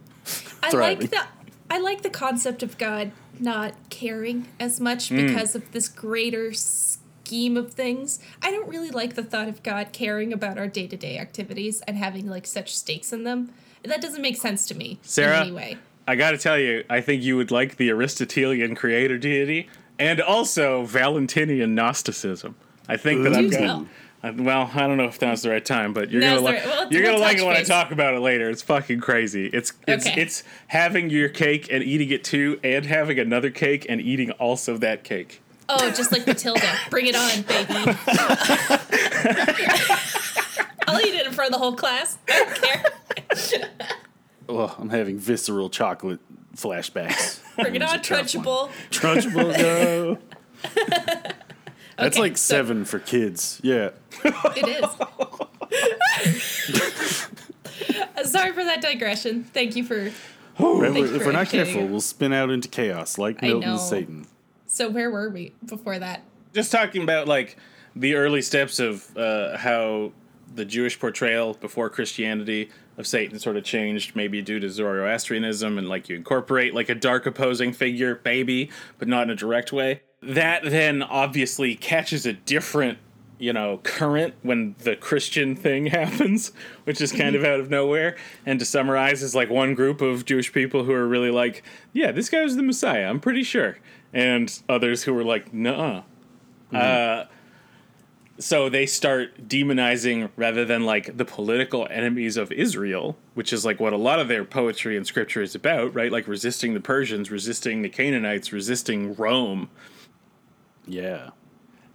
I thriving. like the I like the concept of God not caring as much Hmm. because of this greater scheme of things. I don't really like the thought of God caring about our day to day activities and having like such stakes in them. That doesn't make sense to me Sarah? in any way. I gotta tell you, I think you would like the Aristotelian creator deity and also Valentinian Gnosticism. I think that Ooh. I've Do got. Tell. uh, Well, I don't know if now's the right time, but you're Now's gonna like right- well, you're we'll gonna like it when base. I talk about it later. It's fucking crazy. It's it's Okay. it's having your cake and eating it too, and having another cake and eating also that cake. Oh, just like Matilda. Bring it on, baby. I'll eat it in front of the whole class. I don't care. Oh, I'm having visceral chocolate flashbacks. Bring it on, a tough. Trunchbull. Trunchbull, go. That's Okay, like so- seven for kids. Yeah. It is. Sorry for that digression. Thank you for. Right, Thank you if for we're not careful, it. we'll spin out into chaos like I Milton's. Satan. So where were we before that? just talking about like the early steps of uh, how the Jewish portrayal before Christianity of Satan sort of changed, maybe due to Zoroastrianism, and like you incorporate like a dark opposing figure, maybe, but not in a direct way. That then obviously catches a different, you know, current when the Christian thing happens, which is kind of mm-hmm. out of nowhere. And to summarize, is like one group of Jewish people who are really like, yeah, this guy was the Messiah, I'm pretty sure. And others who were like, nah, uh, mm-hmm. so they start demonizing rather than like the political enemies of Israel, which is like what a lot of their poetry and scripture is about, right? Like resisting the Persians, resisting the Canaanites, resisting Rome. Yeah.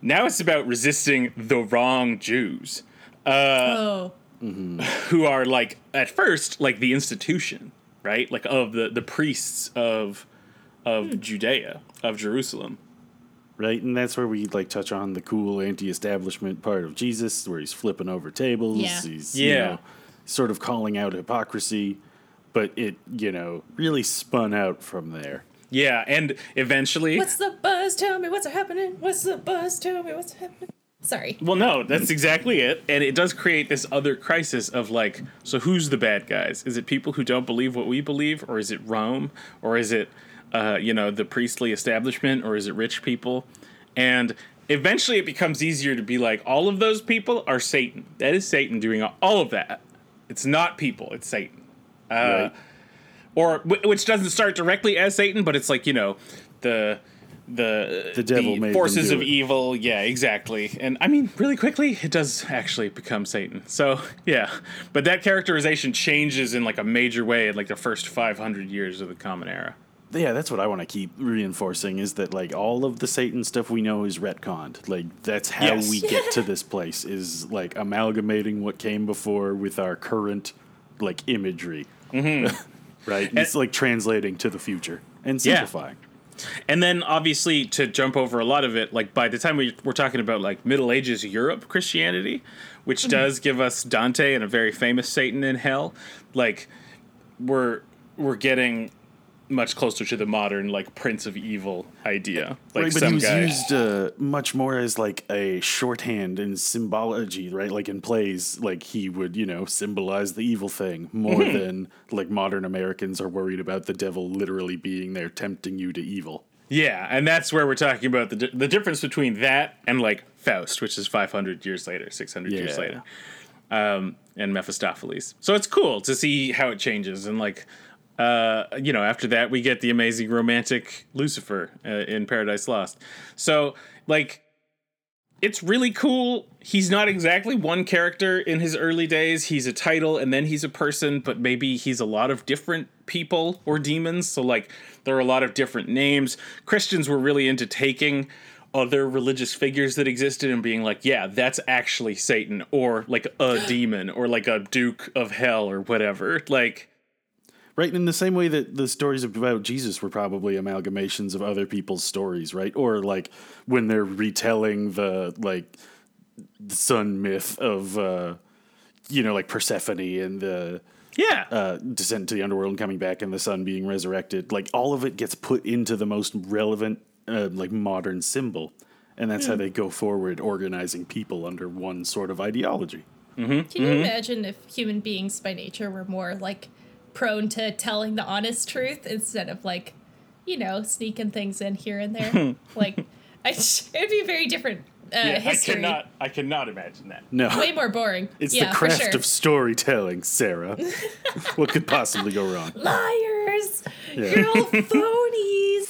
Now it's about resisting the wrong Jews, uh, oh, who are like at first like the institution, right? Like of the the priests of of hmm. Judea, of Jerusalem. Right, and that's where we like touch on the cool anti-establishment part of Jesus, where he's flipping over tables. Yeah. He's you Yeah. know, sort of calling out hypocrisy, but it you know really spun out from there. Yeah, and eventually what's the buzz? Tell me what's happening. What's the buzz? Tell me what's happening. Sorry. Well, no, that's exactly it. And it does create this other crisis of like, so who's the bad guys? Is it people who don't believe what we believe, or is it Rome, or is it, uh, you know, the priestly establishment, or is it rich people? And eventually it becomes easier to be like, all of those people are Satan. That is Satan doing all of that. It's not people, it's Satan. Uh, Right. Or, which doesn't start directly as Satan, but it's like, you know, the. The, The devil made forces of it. evil, yeah, exactly. And I mean, really quickly, it does actually become Satan. So, yeah. But that characterization changes in like a major way in like the first 500 years of the Common Era. Yeah, that's what I want to keep reinforcing is that like all of the Satan stuff we know is retconned. Like that's how Yes. we get to this place is like amalgamating what came before with our current like imagery. Mm-hmm. right? it's like translating to the future and Yeah. simplifying. And then obviously to jump over a lot of it, like by the time we, we're talking about like Middle Ages Europe Christianity, which mm-hmm. does give us Dante and a very famous Satan in hell, like we're we're getting much closer to the modern like Prince of Evil idea. Like right, but some he was guy. used uh, much more as like a shorthand in symbology, right? Like in plays, like he would, you know, symbolize the evil thing more Mm-hmm. than like modern Americans are worried about the devil literally being there tempting you to evil. Yeah, and that's where we're talking about the di- the difference between that and like Faust, which is 500 years later, 600 years later, um, and Mephistopheles. So it's cool to see how it changes, and like, uh, you know, after that we get the amazing romantic Lucifer uh, in Paradise Lost. So like, it's really cool. He's not exactly one character in his early days. He's a title and then he's a person, but maybe he's a lot of different people or demons. So, like, there are a lot of different names. Christians were really into taking other religious figures that existed and being like, yeah, that's actually Satan or like a demon or like a Duke of Hell or whatever. Like, Right, in the same way that the stories about Jesus were probably amalgamations of other people's stories, right? Or like when they're retelling the like the sun myth of uh you know, like Persephone and the yeah. uh, descent to the underworld and coming back and the sun being resurrected. Like all of it gets put into the most relevant, uh, like modern symbol, and that's how they go forward, organizing people under one sort of ideology. Can Mm-hmm. you imagine if human beings by nature were more like prone to telling the honest truth instead of like, you know, sneaking things in here and there? like, I, it'd be very different uh, yeah, I cannot, I cannot imagine that. No, Way more boring. it's yeah, the craft sure. of storytelling, Sarah. what could possibly go wrong? liars. Yeah. You're all phonies.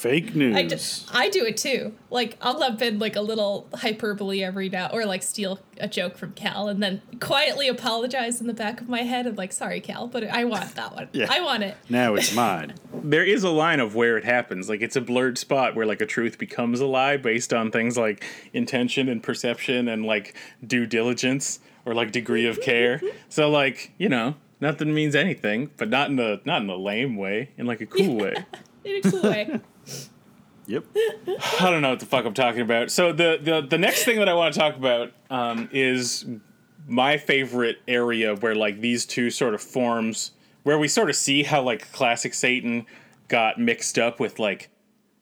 Fake news. I do, I do it too. Like I'll lump in like a little hyperbole every now, or like steal a joke from Cal, and then quietly apologize in the back of my head. of like, sorry, Cal, but I want that one. Yeah. I want it. now it's mine. there is a line of where it happens. Like it's a blurred spot where like a truth becomes a lie based on things like intention and perception and like due diligence or like degree of care. so like, you know, nothing means anything, but not in the not in the lame way, in like a cool way. In a cool way. Yep. I don't know what the fuck I'm talking about. So the the, the next thing that I want to talk about um, is my favorite area where like these two sort of forms where we sort of see how like classic Satan got mixed up with like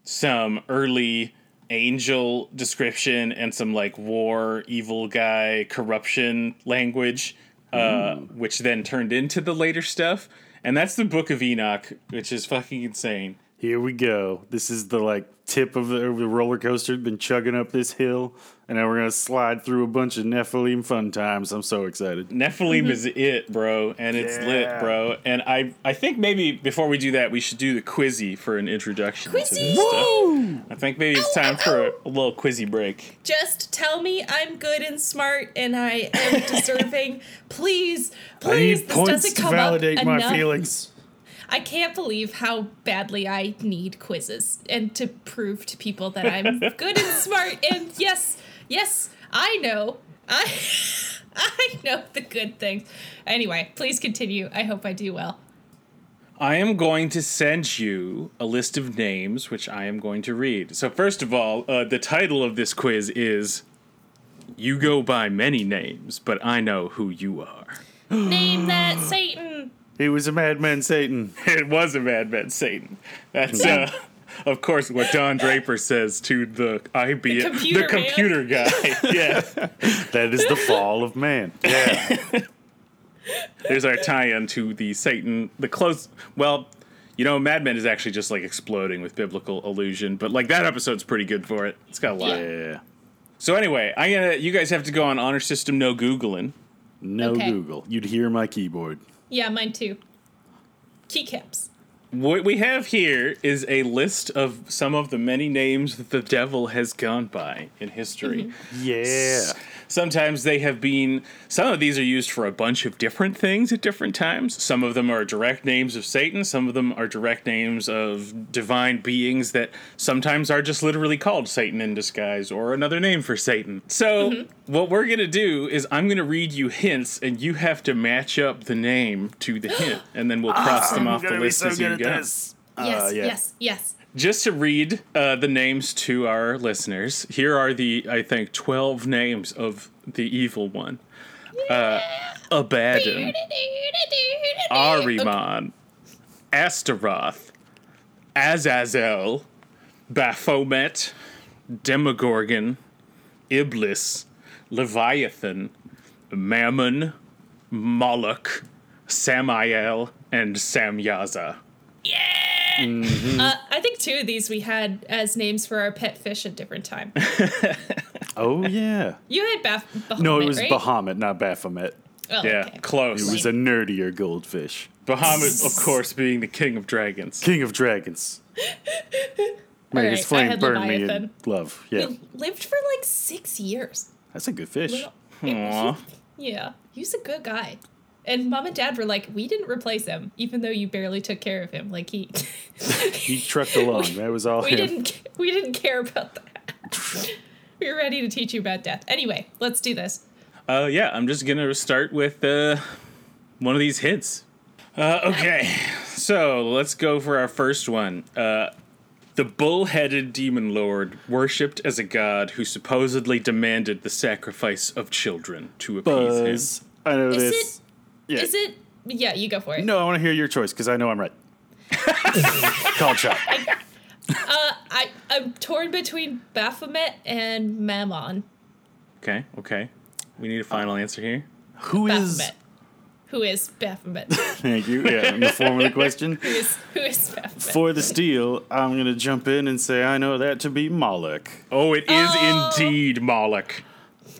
some early angel description and some like war evil guy corruption language uh, which then turned into the later stuff and that's the book of enoch which is fucking insane Here we go. This is the like tip of the, the roller coaster. Been chugging up this hill, and now we're gonna slide through a bunch of Nephilim fun times. I'm so excited. Nephilim mm-hmm. is it, bro, and it's lit, bro. And I, I think maybe before we do that, we should do the quizzy for an introduction to Quizzy! this stuff. I think maybe it's oh, time for a, a little quizzy break. Just tell me I'm good and smart and I am deserving. please, I please. need This points doesn't to come validate up my enough. feelings. I can't believe how badly I need quizzes and to prove to people that I'm good and smart. And yes, yes, I know. I I know the good things. Anyway, please continue. I hope I do well. I am going to send you a list of names, which I am going to read. So first of all, uh, the title of this quiz is "You go by many names, but I know who you are." Name that Satan. He was a madman, Satan. It was a Mad Men Satan. That's uh, of course, what Don Draper says to the IB, The the computer computer, guy. yeah, That is the fall of man. Yeah. there's our tie-in to the Satan, the close. Well, you know, Mad Men is actually just like exploding with biblical illusion, but like that episode's pretty good for it. It's got a lot. Yeah. So anyway, I am gonna you guys have to go on honor system no googling. No Okay. Google. You'd hear my keyboard. Yeah, mine too. Keycaps. What we have here is a list of some of the many names that the devil has gone by in history. Mm-hmm. Yeah. Sometimes they have been, some of these are used for a bunch of different things at different times. Some of them are direct names of Satan, some of them are direct names of divine beings that sometimes are just literally called Satan in disguise or another name for Satan. So, mm-hmm. What we're going to do is I'm going to read you hints and you have to match up the name to the hint, and then we'll cross them off the list as you go. Yes, Uh, yeah. yes, yes. Just to read uh, the names to our listeners, here are the, I think, 12 names of the evil one uh, Abaddon, Ahriman, Astaroth, Azazel, Baphomet, Demogorgon, Iblis, Leviathan, Mammon, Moloch, Samael, and Samyaza. Uh, I think two of these we had as names for our pet fish at different time. Oh, yeah. You had Baph- Bahamut, No, it was right? Bahamut, not Baphomet. Oh, Yeah, okay. close. It was a nerdier goldfish. Bahamut, of course, being the king of dragons. King of dragons. May Alright, his flame had burn me in love. Yeah. He lived for like six years. That's a good fish. Aw. Yeah, he's a good guy. And mom and dad were like, we didn't replace him, even though you barely took care of him. Like he, He trucked along. That was all we him. didn't, we didn't care about that. we were ready to teach you about death. Anyway, let's do this. Uh, yeah, I'm just gonna start with uh, one of these hits. Uh, okay, so let's go for our first one. Uh, the bull-headed demon lord, worshipped as a god who supposedly demanded the sacrifice of children to appease him. Buzz. I know Is this. it? yeah. Is it? Yeah, you go for it. No, I want to hear your choice because I know I'm right. Call shot. Uh, I, I'm torn between Baphomet and Mammon. Okay, okay. We need a final uh, answer here. Who is? Baphomet. Who is Baphomet? Thank you. Yeah, in the form of the question. who is who is Baphomet? For the steal, I'm gonna jump in and say I know that to be Moloch. Oh, it is Oh. indeed Moloch.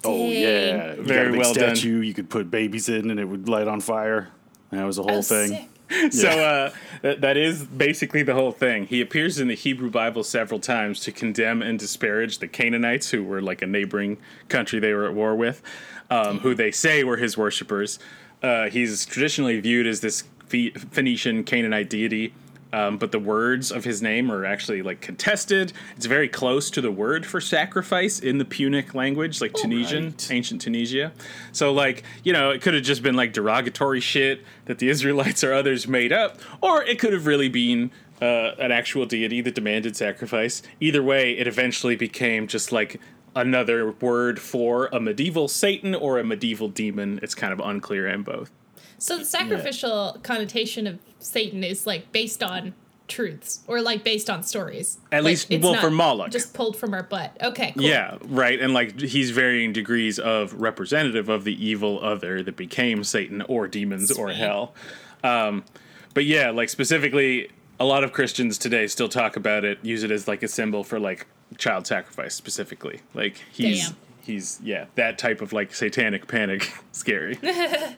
Oh yeah, you got Very a big well done. You could put babies in, and it would light on fire. That was the whole Oh, thing. sick. So uh, that, that is basically the whole thing. He appears in the Hebrew Bible several times to condemn and disparage the Canaanites, who were like a neighboring country they were at war with, um, who they say were his worshippers. Uh, he's traditionally viewed as this Phoenician Canaanite deity. Um, but the words of his name are actually like contested. It's very close to the word for sacrifice in the Punic language, like Tunisian, right. ancient Tunisia. So, like, you know, it could have just been like derogatory shit that the Israelites or others made up, or it could have really been uh, an actual deity that demanded sacrifice. Either way, it eventually became just like another word for a medieval Satan or a medieval demon. It's kind of unclear in both. So the sacrificial connotation of Satan is like based on truths or like based on stories. At Like, least- well, for Moloch. just pulled from our butt. Okay, cool. Yeah, right. And like he's varying degrees of representative of the evil other that became Satan or demons or hell. Um, but yeah, like specifically, a lot of Christians today still talk about it, use it as like a symbol for like child sacrifice specifically. Like he's Damn. he's yeah that type of like satanic panic scary.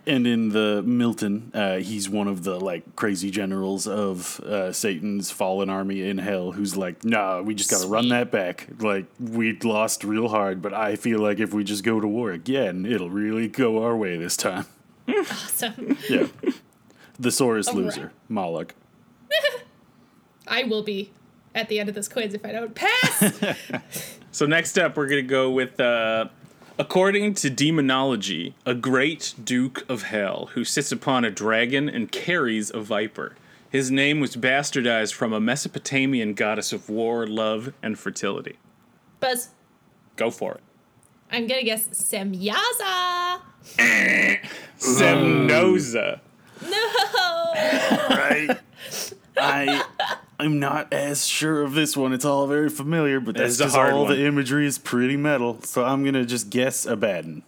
And in the Milton, uh, he's one of the like crazy generals of uh, Satan's fallen army in hell. Who's like, nah, we just got to run that back. Like we lost real hard, but I feel like if we just go to war again, it'll really go our way this time. Awesome. Yeah, the sorest All right. loser, Moloch. I will be at the end of this quiz if I don't pass. So next up, we're gonna go with, uh, according to demonology, a great duke of hell who sits upon a dragon and carries a viper. His name was bastardized from a Mesopotamian goddess of war, love, and fertility. Buzz, Go for it. I'm gonna guess Semyaza. Semnoza. No. right? I I'm not as sure of this one. It's all very familiar, but that's is a because all one. the imagery is pretty metal. So I'm gonna just guess Abaddon.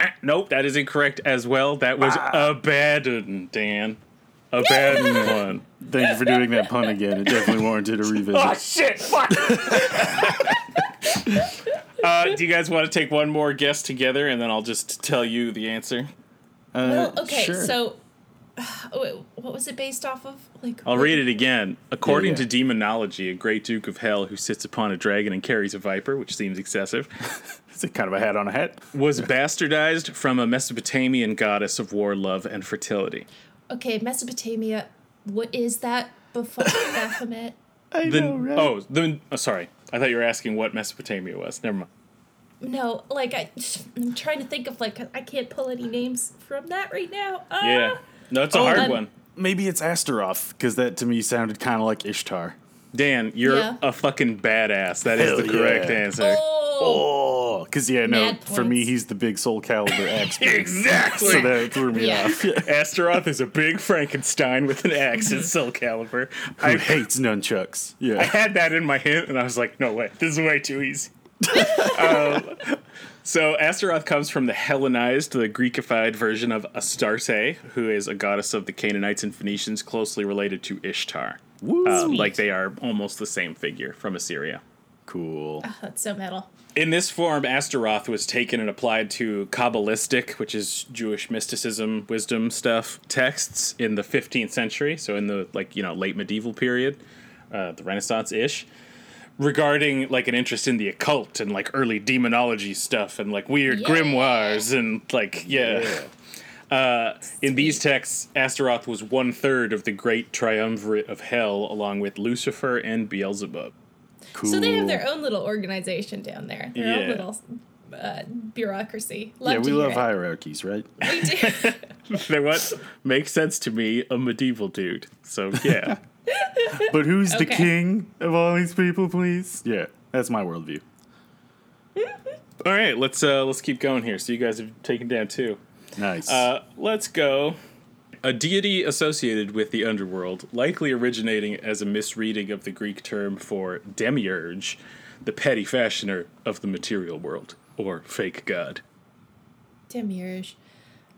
Ah, Nope, that is incorrect as well. That was Abaddon, Dan. Abaddon one. Thank you for doing that pun again. It definitely warranted a revisit. Oh shit! Fuck. uh, do you guys want to take one more guess together, and then I'll just tell you the answer? Uh, Well, okay, sure. so wait, what was it based off of? Like I'll read it again. According Yeah, to demonology, a great duke of hell who sits upon a dragon and carries a viper, which seems excessive, Is it kind of a hat on a hat? was bastardized from a Mesopotamian goddess of war, love, and fertility. Okay, Mesopotamia. What is that? Before Baphomet. I The, know, right? Oh, the, oh, sorry. I thought you were asking what Mesopotamia was. Never mind. No, like I, I'm trying to think of like I can't pull any names from that right now. Ah. Yeah. No, it's a Oh, hard one. Maybe it's Astaroth because that to me sounded kind of like Ishtar. Dan, you're Yeah. a fucking badass. That is Hell the correct yeah. answer. Oh, Oh, because yeah, no, Mad for me he's the big Soul Calibur axe. Exactly. So that threw me Yeah. off. Astaroth is a big Frankenstein with an axe and Soul Calibur. Who I, hates nunchucks? Yeah, I had that in my hint, and I was like, no way, this is way too easy. um, so Astaroth comes from the Hellenized, the Greekified version of Astarte, who is a goddess of the Canaanites and Phoenicians, closely related to Ishtar. Woo. Uh, like they are almost the same figure from Assyria. cool. that's so metal. In this form, Astaroth was taken and applied to Kabbalistic, which is Jewish mysticism, wisdom stuff, texts in the 15th century, so in the like you know late medieval period, uh, the Renaissance ish, regarding like an interest in the occult and like early demonology stuff and like weird Yeah. grimoires and like yeah. Uh, in these texts, Astaroth was one third of the great triumvirate of hell, along with Lucifer and Beelzebub. Cool. So they have their own little organization down there. Their Yeah. own little uh, bureaucracy. Love Yeah, we love it. hierarchies, right? We do. They what makes sense to me, a medieval dude. So yeah. But who's the king of all these people, please? Yeah, that's my worldview. All right, let's uh let's keep going here. So you guys have taken down two. Nice. Uh, let's go. A deity associated with the underworld, likely originating as a misreading of the Greek term for demiurge, the petty fashioner of the material world, or fake god. Demiurge.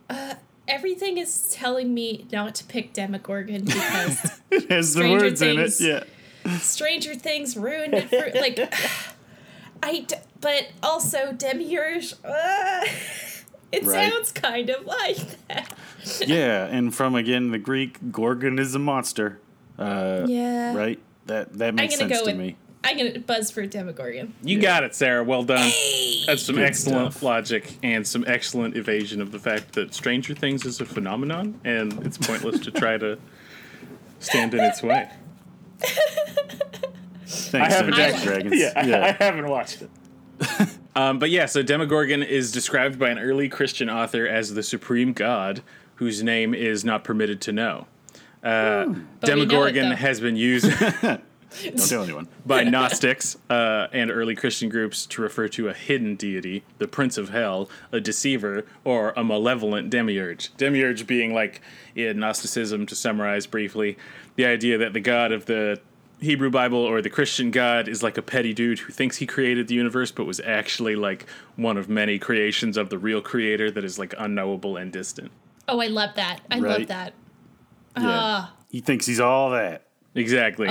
Uh, everything is telling me not to pick Demogorgon because it has the words in it. Things. Yeah. Stranger Things ruined it for like. I d- but also Demiurge. Uh, it Right. sounds kind of like that. Yeah, and from again the Greek, Gorgon is a monster. Uh, Yeah. Right. That that makes sense to with. me. I'm gonna buzz for Demogorgon. You got it, Sarah. Well done. That's some Good excellent stuff. logic and some excellent evasion of the fact that Stranger Things is a phenomenon and it's pointless to try to stand in its way. Thanks, haven't Dungeons actually- Dragons. Yeah, I, yeah. I haven't watched it. um, but yeah, so Demogorgon is described by an early Christian author as the supreme god whose name is not permitted to know. Uh, But we know it, Demogorgon though. has been used Don't tell anyone. by Gnostics uh, and early Christian groups to refer to a hidden deity, the Prince of Hell, a deceiver, or a malevolent demiurge. Demiurge being like in Gnosticism, to summarize briefly, the idea that the god of the Hebrew Bible or the Christian God is like a petty dude who thinks he created the universe, but was actually like one of many creations of the real creator that is like unknowable and distant. Oh, I love that. I love that. Yeah. Ah. he thinks he's all that. Exactly.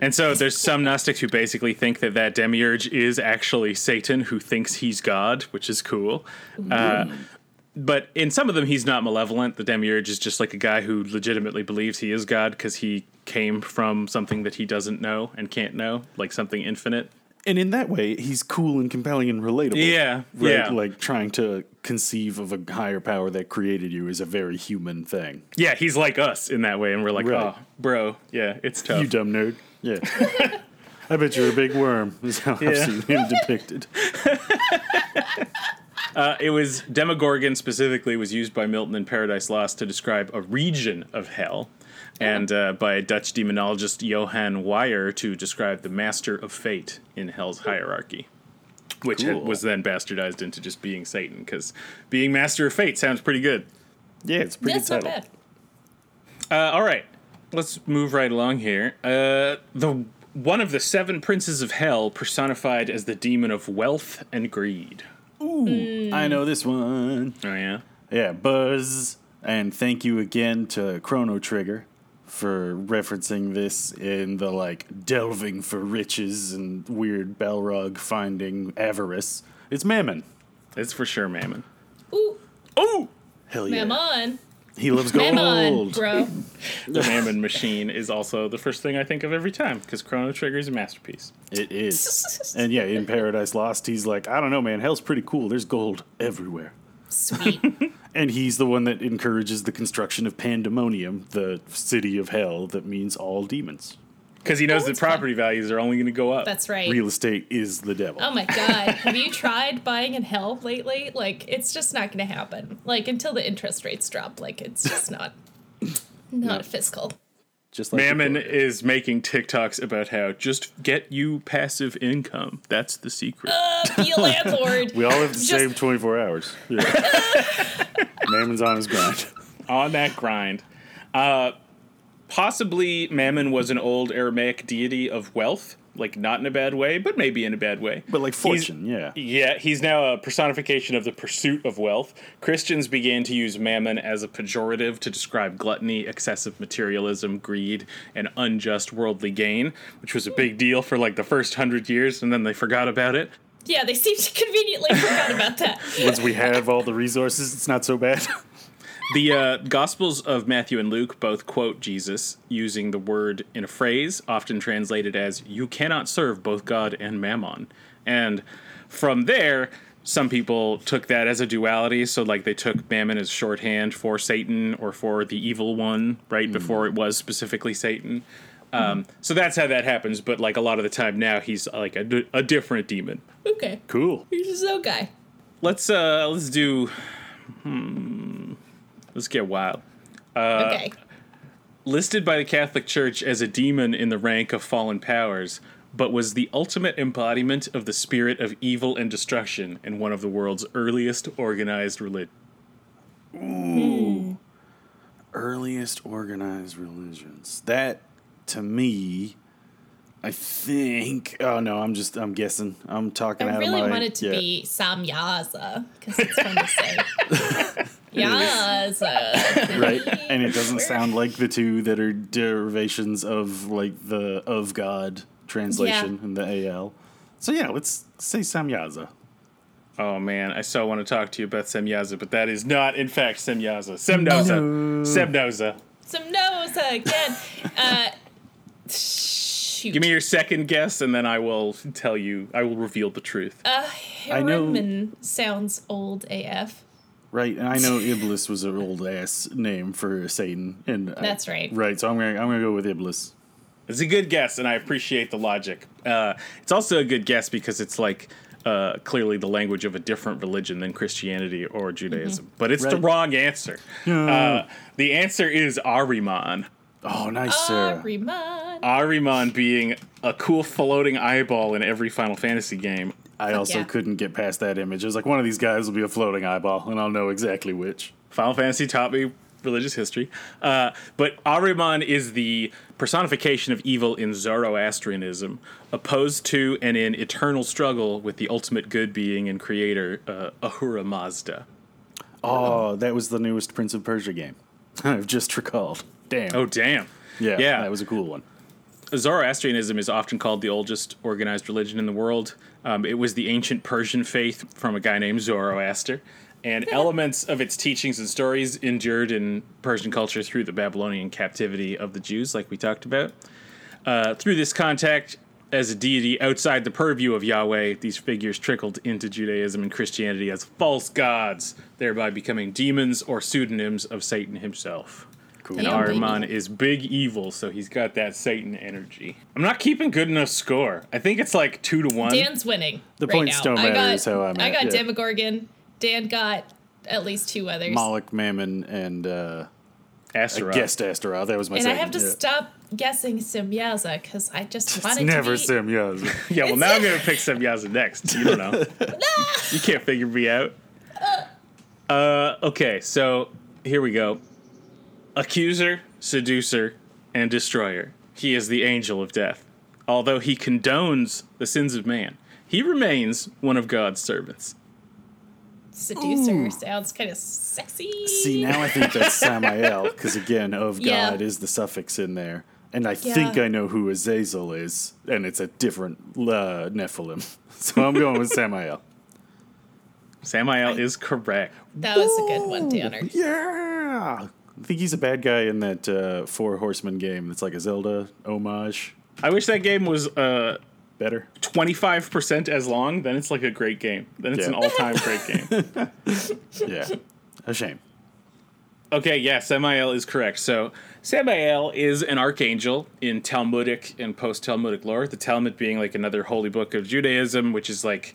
And so there's some Gnostics who basically think that that demiurge is actually Satan who thinks he's God, which is cool. Uh, but in some of them, he's not malevolent. The demiurge is just like a guy who legitimately believes he is God because he came from something that he doesn't know and can't know, like something infinite. And in that way, he's cool and compelling and relatable. Yeah, Right? yeah. Like trying to conceive of a higher power that created you is a very human thing. Yeah, he's like us in that way. And we're like, Right. oh, bro, yeah, it's tough. You dumb nerd. Yeah. I bet you're a big worm, is how I've Yeah. seen him depicted. Uh, it was Demogorgon specifically was used by Milton in Paradise Lost to describe a region of hell, and uh, by Dutch demonologist Johan Weyer to describe the master of fate in hell's hierarchy, which had, Cool. was then bastardized into just being Satan because being master of fate sounds pretty good. Yeah, it's a pretty That's good not title. bad. Uh, all right, let's move right along here. Uh, the one of the seven princes of hell personified as the demon of wealth and greed. Ooh, I know this one. Oh yeah. Yeah, Buzz. And thank you again to Chrono Trigger for referencing this in the like delving for riches and weird Balrog finding avarice. It's Mammon. It's for sure Mammon. Ooh, Oh, Hell yeah. Mammon. He loves gold. Mammon, bro. the Mammon machine is also the first thing I think of every time because Chrono Trigger is a masterpiece. It is. and yeah, in Paradise Lost, he's like, I don't know, man. Hell's pretty cool. There's gold everywhere. Sweet. And he's the one that encourages the construction of Pandemonium, the city of hell that means all demons. Because he knows Oh, that that's fun. property values are only going to go up. That's right. Real estate is the devil. Oh my god. Have you tried buying in hell lately? Like it's just not gonna happen. Like until the interest rates drop. Like it's just not not fiscal. Just like Mammon is making TikToks about how just get you passive income. That's the secret. Uh, be a landlord. We all have the Just- same 24 hours. Yeah. Mammon's on his grind. On that grind. Uh, possibly Mammon was an old Aramaic deity of wealth, like not in a bad way, but maybe in a bad way. But like He's- fortune, yeah. Yeah, he's now a personification of the pursuit of wealth. Christians began to use mammon as a pejorative to describe gluttony, excessive materialism, greed, and unjust worldly gain, which was a big deal for like the first hundred years, and then they forgot about it. Yeah, they seem to conveniently forgot about that. Once we have all the resources, it's not so bad. The uh, Gospels of Matthew and Luke both quote Jesus using the word in a phrase, often translated as, You cannot serve both God and mammon. And from there, some people took that as a duality. So, like, they took mammon as shorthand for Satan or for the evil one, right before it was specifically Satan. Um, so that's how that happens. But, like, a lot of the time now, he's like a, d- a different demon. Okay. cool. You're just so guy. Let's uh let's do hmm, let's get wild. Uh, okay. listed by the Catholic Church as a demon in the rank of fallen powers, but was the ultimate embodiment of the spirit of evil and destruction in one of the world's earliest organized religions. Ooh. Earliest organized religions. That, to me, I think. Oh no, I'm just. I'm guessing. I'm talking I out really of my. want it to yeah. be Samyaza because it's fun to say. Yaza. right, and it doesn't sound like the two that are derivations of like the of God translation Yeah. in the AL. So yeah, let's say Samyaza. Oh man, I so want to talk to you about Semyaza, but that is not, in fact, Semyaza. Semnoza. Semnoza. Some no's again. Uh, shoot. Give me your second guess, and then I will tell you. I will reveal the truth. Uh, I know- Harriman sounds old AF. Right, and I know Iblis was an old ass name for Satan, and I- That's right. Right, so I'm gonna I'm gonna go with Iblis. It's a good guess, and I appreciate the logic. Uh, it's also a good guess because it's like uh, clearly the language of a different religion than Christianity or Judaism. But it's the wrong answer. Uh, the answer is Ahriman. Oh, nice, Sarah. Ahriman. Ahriman being a cool floating eyeball in every Final Fantasy game. I also yeah. couldn't get past that image. It was like one of these guys will be a floating eyeball, and I'll know exactly which. Final Fantasy taught me religious history. Uh, but Ahriman is the personification of evil in Zoroastrianism, opposed to and in eternal struggle with the ultimate good being and creator, uh, Ahura Mazda. Oh, that was the newest Prince of Persia game. I've just recalled. Damn. Oh, damn. yeah, yeah. that was a cool one. Zoroastrianism is often called the oldest organized religion in the world. Um, it was the ancient Persian faith from a guy named Zoroaster, and elements of its teachings and stories endured in Persian culture through the Babylonian captivity of the Jews, like we talked about. Uh, through this contact as a deity outside the purview of Yahweh, these figures trickled into Judaism and Christianity as false gods, thereby becoming demons or pseudonyms of Satan himself. Cool. And Damn, Ahriman baby. is big evil, so he's got that Satan energy. I'm not keeping good enough score. I think it's like two to one. Dan's winning. The right points now. don't I got, is how I'm I got yeah. Demogorgon. Dan got at least two others. Moloch, Mammon, and uh, I Astaroth. guessed Astaroth. That was my and I have to yeah. stop guessing Simyaza because I just It's wanted never to be. Samyaza. Yeah, well, now I'm going to pick Semyaza next. You don't know. you can't figure me out. Uh, okay, so here we go. Accuser, seducer, and destroyer. He is the angel of death. Although he condones the sins of man, he remains one of God's servants. Seducer sounds kind of sexy. See, now I think that's Samael, because again, of Yeah. God is the suffix in there. And I Yeah. think I know who Azazel is, and it's a different uh, Nephilim. So I'm going with Samael. Samael is correct. that was a good one, Tanner. Yeah! I think he's a bad guy in that uh, Four Horsemen game. It's like a Zelda homage. I wish that game was uh, Better. 25% as long, then it's like a great game. Then it's Yeah. an all time great game. Yeah. A shame. Okay, yeah, Samael is correct. So, Samael is an archangel in Talmudic and post Talmudic lore. The Talmud being like another holy book of Judaism, which is like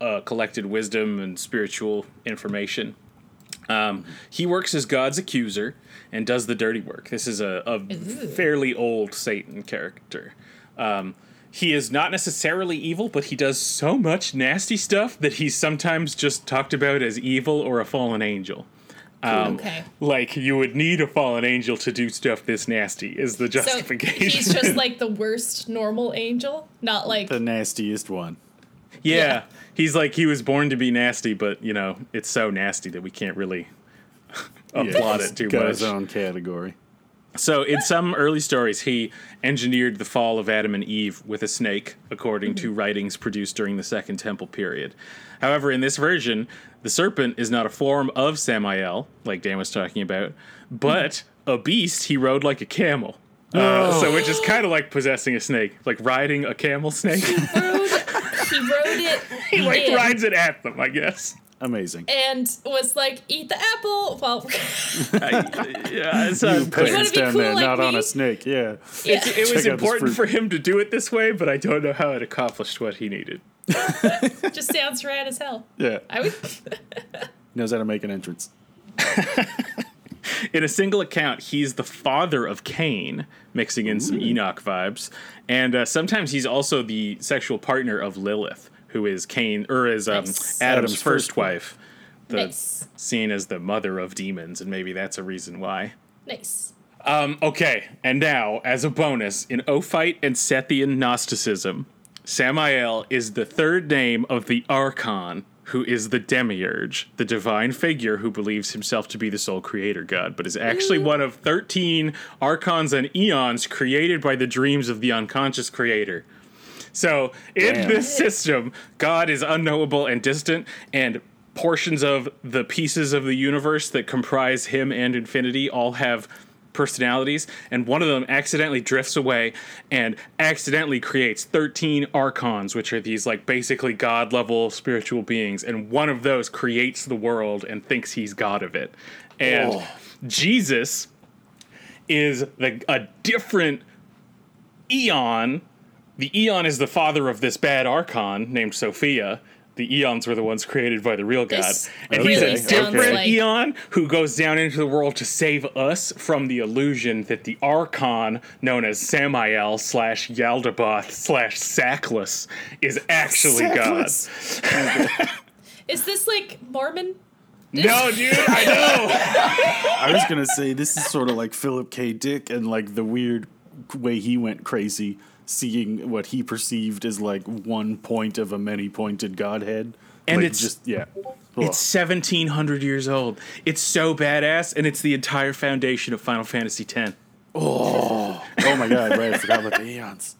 uh, collected wisdom and spiritual information. Um, he works as God's accuser and does the dirty work. This is a, a fairly old Satan character. Um, he is not necessarily evil, but he does so much nasty stuff that he's sometimes just talked about as evil or a fallen angel. okay. Like you would need a fallen angel to do stuff this nasty is the So justification. he's just like the worst normal angel, not like The nastiest one. yeah, yeah. He's like he was born to be nasty, but you know it's so nasty that we can't really applaud he's it too got much. his own category. So in some early stories, he engineered the fall of Adam and Eve with a snake, according to writings produced during the Second Temple period. However, in this version, the serpent is not a form of Samael, like Dan was talking about, but a beast he rode like a camel. Uh, so which is kind of like possessing a snake, like riding a camel snake. rode, he rode it he like in rides it at them, I guess. Amazing. and was like, eat the apple. Well, Yeah, it's You unclear. peasants be down cool there, like not on a snake. Yeah. yeah. it was Check out this important for him to do it this way, but I don't know how it accomplished what he needed. just sounds rad as hell. Yeah. I would. Knows how to make an entrance. in a single account, he's the father of Cain, mixing in some Enoch vibes, and uh, sometimes he's also the sexual partner of Lilith, who is Cain or is um, Nice. Adam's, Adam's first, first wife, the, Nice. seen as the mother of demons, and maybe that's a reason why. Nice. Um, okay, and now as a bonus, in Ophite and Sethian Gnosticism, Samael is the third name of the Archon, who is the demiurge, the divine figure who believes himself to be the sole creator god, but is actually mm. one of 13 archons and eons created by the dreams of the unconscious creator. So, in Damn. this system, God is unknowable and distant, and portions of the pieces of the universe that comprise him and infinity all have personalities, and one of them accidentally drifts away and accidentally creates 13 archons, which are these like basically god level spiritual beings, and one of those creates the world and thinks he's god of it. And Oh. Jesus is the a different eon. The eon is the father of this bad archon named Sophia. The eons were the ones created by the real God. This and really he's a different like- eon who goes down into the world to save us from the illusion that the archon known as Samael slash Yaldabaoth slash Saklas is actually Saklas. God. Is this like Mormon? No, dude, I know. I was gonna say this is sort of like Philip K. Dick and like the weird way he went crazy, seeing what he perceived as like one point of a many-pointed godhead, And Like, it's- just yeah. It's 1700 years old. It's so badass, and it's the entire foundation of Final Fantasy X. oh oh my god! Right, I forgot about the eons.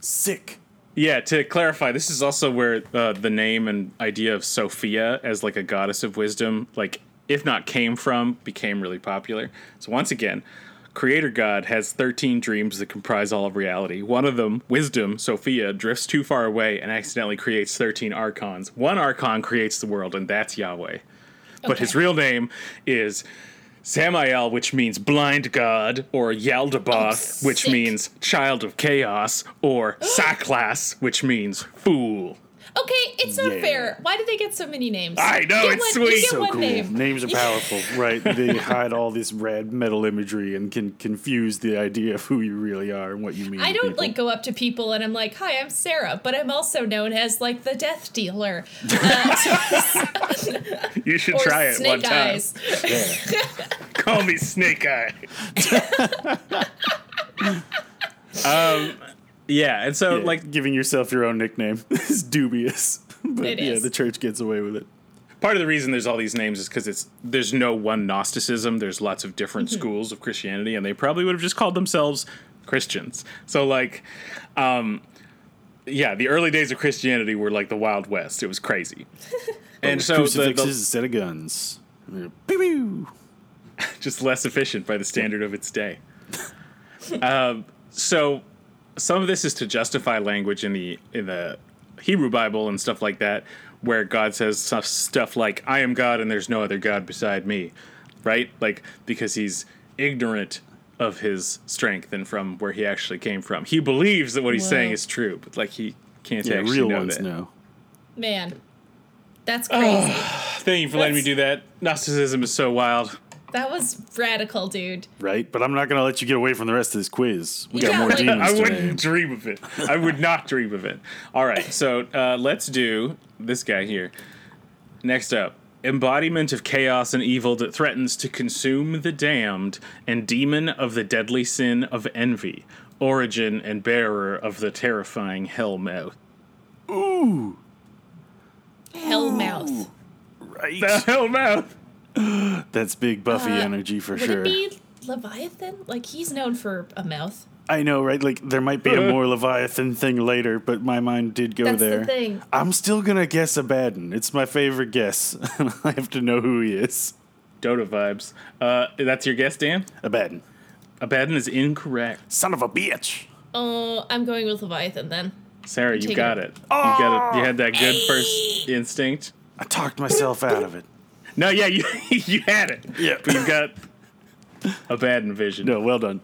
Sick. Yeah, to clarify, this is also where uh, the name and idea of Sophia as like a goddess of wisdom, like if not came from, became really popular. So once again, Creator God has 13 dreams that comprise all of reality. One of them, wisdom, Sophia, drifts too far away and accidentally creates 13 archons. One archon creates the world, and that's Yahweh. But his real name is Samael, which means blind god, or Yaldabaoth, Oh, which means child of chaos, or Saklas, which means fool. Okay, it's not Yeah. fair. Why did they get so many names? I know, get it's one, sweet. So cool. name. Names are powerful, right? They hide all this red metal imagery and can confuse the idea of who you really are and what you mean. I don't people. like go up to people and I'm like, "Hi, I'm Sarah," but I'm also known as like the Death Dealer uh, You should try it one time. Yeah. Call me Snake Eye. Yeah, and so Yeah, like giving yourself your own nickname is dubious. But It yeah, is. the church gets away with it. part of the reason there's all these names is because it's there's no one Gnosticism. There's lots of different schools of Christianity, and they probably would have just called themselves Christians. So like, um, yeah, the early days of Christianity were like the Wild West. It was crazy, and so the, Crucifixes the, instead of guns. Pew, pew. just less efficient by the standard of its day. um, so some of this is to justify language in the in the Hebrew Bible and stuff like that, where God says stuff, stuff like "I am God and there's no other God beside me," right? Like because he's ignorant of his strength and from where he actually came from. He believes that what he's saying is true, but like he can't Yeah, actually real know ones that. know. Man, that's ah, crazy. Thank you for letting me do that. Gnosticism is so wild. That was radical, dude. Right? But I'm not going to let you get away from the rest of this quiz. We got Yeah, more like- demons I to wouldn't name. dream of it. I would not dream of it. All right, so uh, let's do this guy here. Next up, embodiment of chaos and evil that threatens to consume the damned, and demon of the deadly sin of envy, origin and bearer of the terrifying hell mouth. Ooh, Hellmouth. right. The hell mouth. That's big Buffy Uh, energy for Would sure. it be Leviathan? Like he's known for a mouth. I know, right? Like there might be a more Leviathan thing later, but my mind did go That's the there. thing. I'm still gonna guess Abaddon. It's my favorite guess. I have to know who he is. Dota vibes. Uh, that's your guess, Dan? Abaddon. Abaddon is incorrect. Son of a bitch. Oh, I'm going with Leviathan then. Sarah, you Take got it. it. You got it. You had that good first instinct. I talked myself out of it. No, yeah, you you had it. Yeah. But you've got a bad vision. No, well done.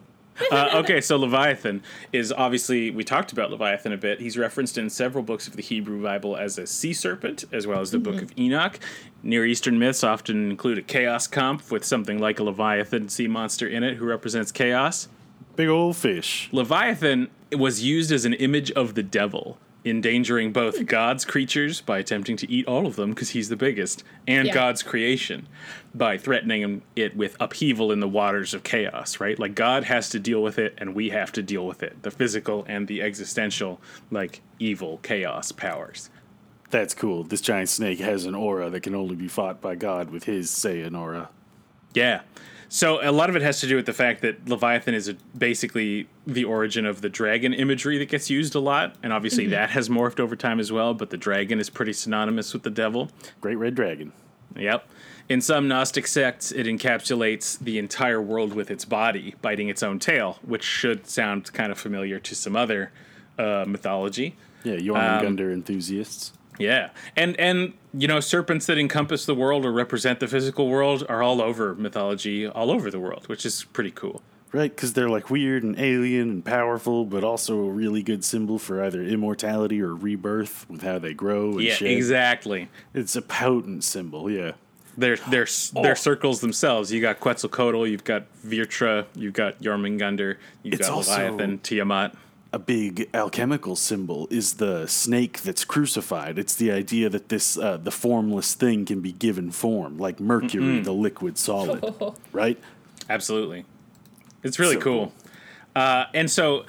Uh, okay, so Leviathan is obviously we talked about Leviathan a bit. He's referenced in several books of the Hebrew Bible as a sea serpent, as well as the Book of Enoch. Near Eastern myths often include a chaos comp with something like a Leviathan sea monster in it who represents chaos. Big old fish. Leviathan was used as an image of the devil, endangering both God's creatures by attempting to eat all of them because he's the biggest, and Yeah. God's creation by threatening it with upheaval in the waters of chaos, right? Like God has to deal with it and we have to deal with it the physical and the existential, like evil chaos powers. That's cool. This giant snake has an aura that can only be fought by God with his Saiyan aura. Yeah. So a lot of it has to do with the fact that Leviathan is a, basically the origin of the dragon imagery that gets used a lot, and obviously that has morphed over time as well. But the dragon is pretty synonymous with the devil. Great red dragon. Yep. In some Gnostic sects, it encapsulates the entire world with its body, biting its own tail, which should sound kind of familiar to some other uh, mythology. Yeah, Um, Jormungandr enthusiasts. Yeah, and and you know serpents that encompass the world or represent the physical world are all over mythology, all over the world, which is pretty cool. Right, because they're like weird and alien and powerful, but also a really good symbol for either immortality or rebirth with how they grow and Yeah, exactly. It's a potent symbol, yeah. They're they're Oh. they're circles themselves. You got Quetzalcoatl, you've got Vritra, you've got Jormungandr, you've It's got Leviathan, Tiamat. A big alchemical symbol is the snake that's crucified. It's the idea that this uh, the formless thing can be given form, like mercury, the liquid solid, right? Absolutely. It's really So cool. Uh, and so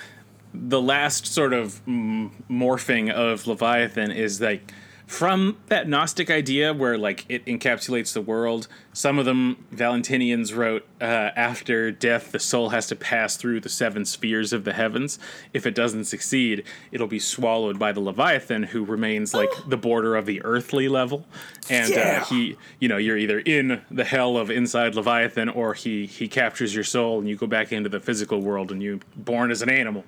the last sort of morphing of Leviathan is like from that Gnostic idea where like it encapsulates the world. Some of them Valentinians wrote uh, after death, the soul has to pass through the seven spheres of the heavens. If it doesn't succeed, it'll be swallowed by the Leviathan, who remains like the border of the earthly level. And Yeah. uh, he, you know, you're either in the hell of inside Leviathan, or he he captures your soul and you go back into the physical world and you born as an animal.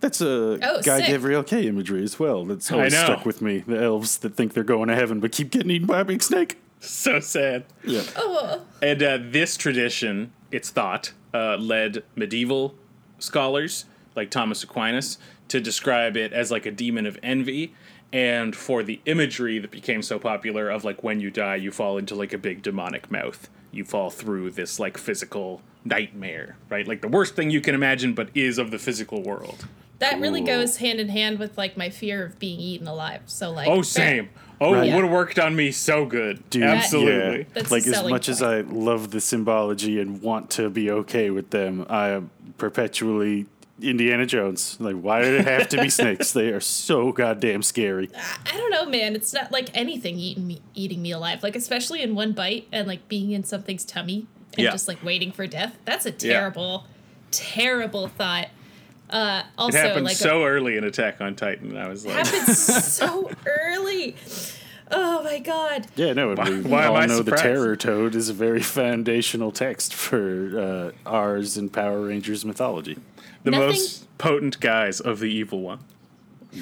That's a Oh, Guy sick. Gavriel Kay imagery as well. That's always stuck with me. The elves that think they're going to heaven but keep getting eaten by a big snake. So sad. Yeah. Oh, And uh, this tradition, it's thought, uh, led medieval scholars like Thomas Aquinas to describe it as like a demon of envy. And for the imagery that became so popular of like when you die, you fall into like a big demonic mouth. You fall through this like physical nightmare, right? Like the worst thing you can imagine, but is of the physical world. That really Cool. goes hand in hand with like my fear of being eaten alive. So like, Oh, fair. same. Oh, Right. it would have worked on me so good. Dude, Absolutely. Yeah. That's like as selling much as I love the symbology and want to be okay with them, I am perpetually Indiana Jones. Like, why did it have to be snakes? They are so goddamn scary. I don't know, man. It's not like anything eating me, eating me alive. Like especially in one bite and like being in something's tummy and Yeah. just like waiting for death. That's a terrible, terrible thought. Uh, also, It happened like so early in Attack on Titan. I was like, happened so early. Oh my god. Yeah, no, and we why am all I know the? Terror Toad is a very foundational text for uh, ours and Power Rangers mythology. the Nothing- most potent guys of the evil one.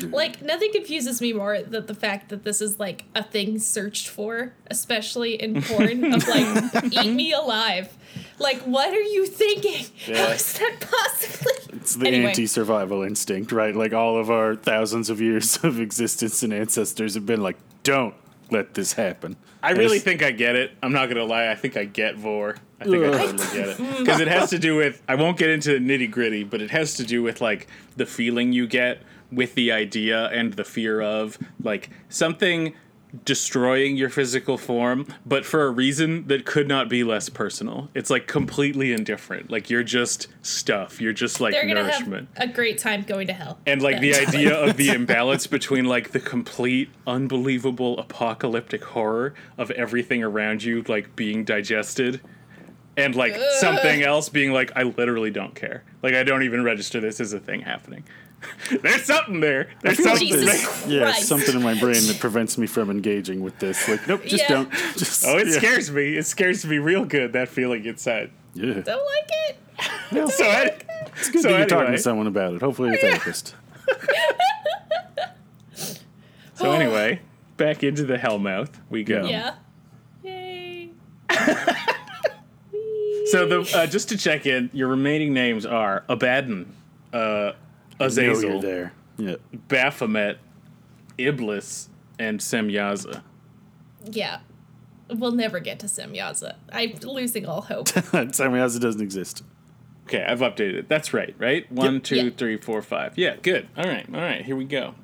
Like nothing confuses me more than the fact that this is like a thing searched for, especially in porn of like eat me alive. Like what are you thinking? How Yeah. is that possibly? It's the Anyway. anti-survival instinct, right? Like all of our thousands of years of existence and ancestors have been like, don't let this happen. I really think I get it. I'm not gonna lie. I think I get Vor. I think I Ugh. totally get it because it has to do with. I won't get into the nitty gritty, but it has to do with like the feeling you get with the idea and the fear of like something destroying your physical form, but for a reason that could not be less personal. It's like completely indifferent. Like you're just stuff. You're just like They're nourishment. have a great time going to hell. And like the idea of the imbalance between like the complete unbelievable apocalyptic horror of everything around you like being digested and like something else being like I literally don't care. Like I don't even register this as a thing happening. There's something there. There's feel something Jesus there. Yeah, something in my brain that prevents me from engaging with this. Like, nope, just Yeah. don't. Just, Oh, it yeah. scares me. It scares me real good that feeling inside. Yeah. Don't like it. So, I, It's good so that you're talking to someone about it. Hopefully, a therapist. so anyway, back into the Hellmouth we go. Yeah. Yay. So the uh, just to check in, your remaining names are Abaddon, uh, know you're Azazel, there. Yeah. Baphomet, Iblis, and Semyaza. Yeah. We'll never get to Semyaza. I'm losing all hope. Samyaza doesn't exist. Okay, I've updated it. That's right, right? One, Yep. two, Yeah. three, four, five. Yeah, good. All right, all right, here we go.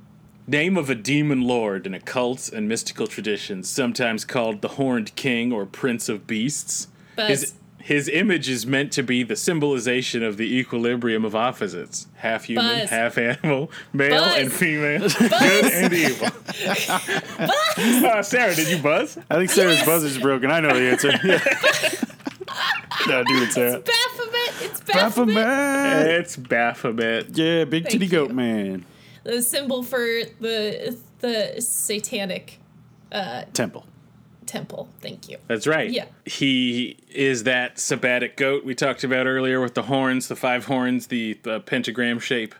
Name of a demon lord in occult and mystical traditions, sometimes called the Horned King or Prince of Beasts. Buzz. His, his image is meant to be the symbolization of the equilibrium of opposites half human, Buzz. half animal, male Buzz. and female, good and evil. Uh, Sarah, did you buzz? I think Sarah's buzzer's broken. I know the answer. Yeah. no, do it, Sarah. Baphomet. It's Baphomet. Baphomet. It's Baphomet. Yeah, big Thank titty goat you. man. The symbol for the the satanic Temple. Temple. Thank you. That's right. Yeah. He is that sabbatic goat we talked about earlier with the horns, the five horns, the, the pentagram shape.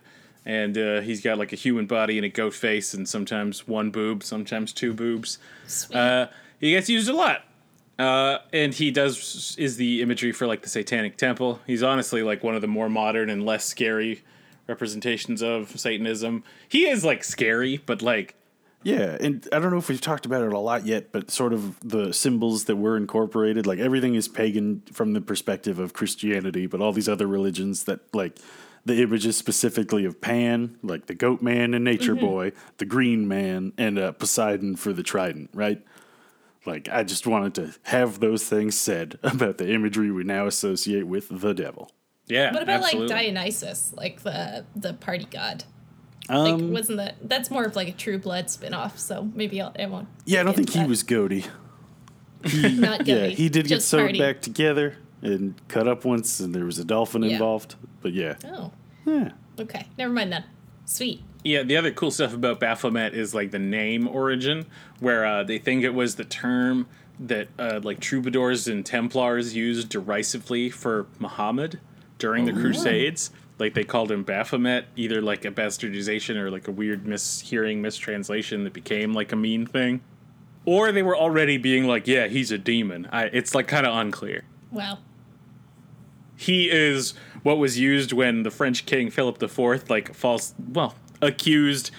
And uh, he's got like a human body and a goat face, and sometimes one boob, sometimes two boobs. Sweet. Uh, he gets used a lot. Uh, and he does is the imagery for like the Satanic Temple. He's honestly like one of the more modern and less scary representations of Satanism. He is like scary, but like Yeah, and I don't know if we've talked about it a lot yet, but sort of the symbols that were incorporated, like everything is pagan from the perspective of Christianity, but all these other religions that like the images specifically of Pan, like the goat man and nature boy, the green man, and uh, Poseidon for the trident, right? Like I just wanted to have those things said about the imagery we now associate with the devil. yeah. what about absolutely. like Dionysus, like the the party god? Like, Um, wasn't that that's more of like a True Blood spin-off? So maybe I'll, I won't. yeah, I don't think he that. was goaty. not Yeah, he did get just sewed party. back together and cut up once, and there was a dolphin Yeah. involved. But yeah, Oh, yeah. okay. Never mind then. Sweet. Yeah, the other cool stuff about Baphomet is like the name origin, where uh, they think it was the term that uh, like troubadours and Templars used derisively for Muhammad during the Crusades. Like they called him Baphomet, either like a bastardization or like a weird mishearing, mistranslation that became like a mean thing, or they were already being like, "Yeah, he's a demon." I, it's like kind of unclear. Wow. he is what was used when the French king Philip IV like false well accused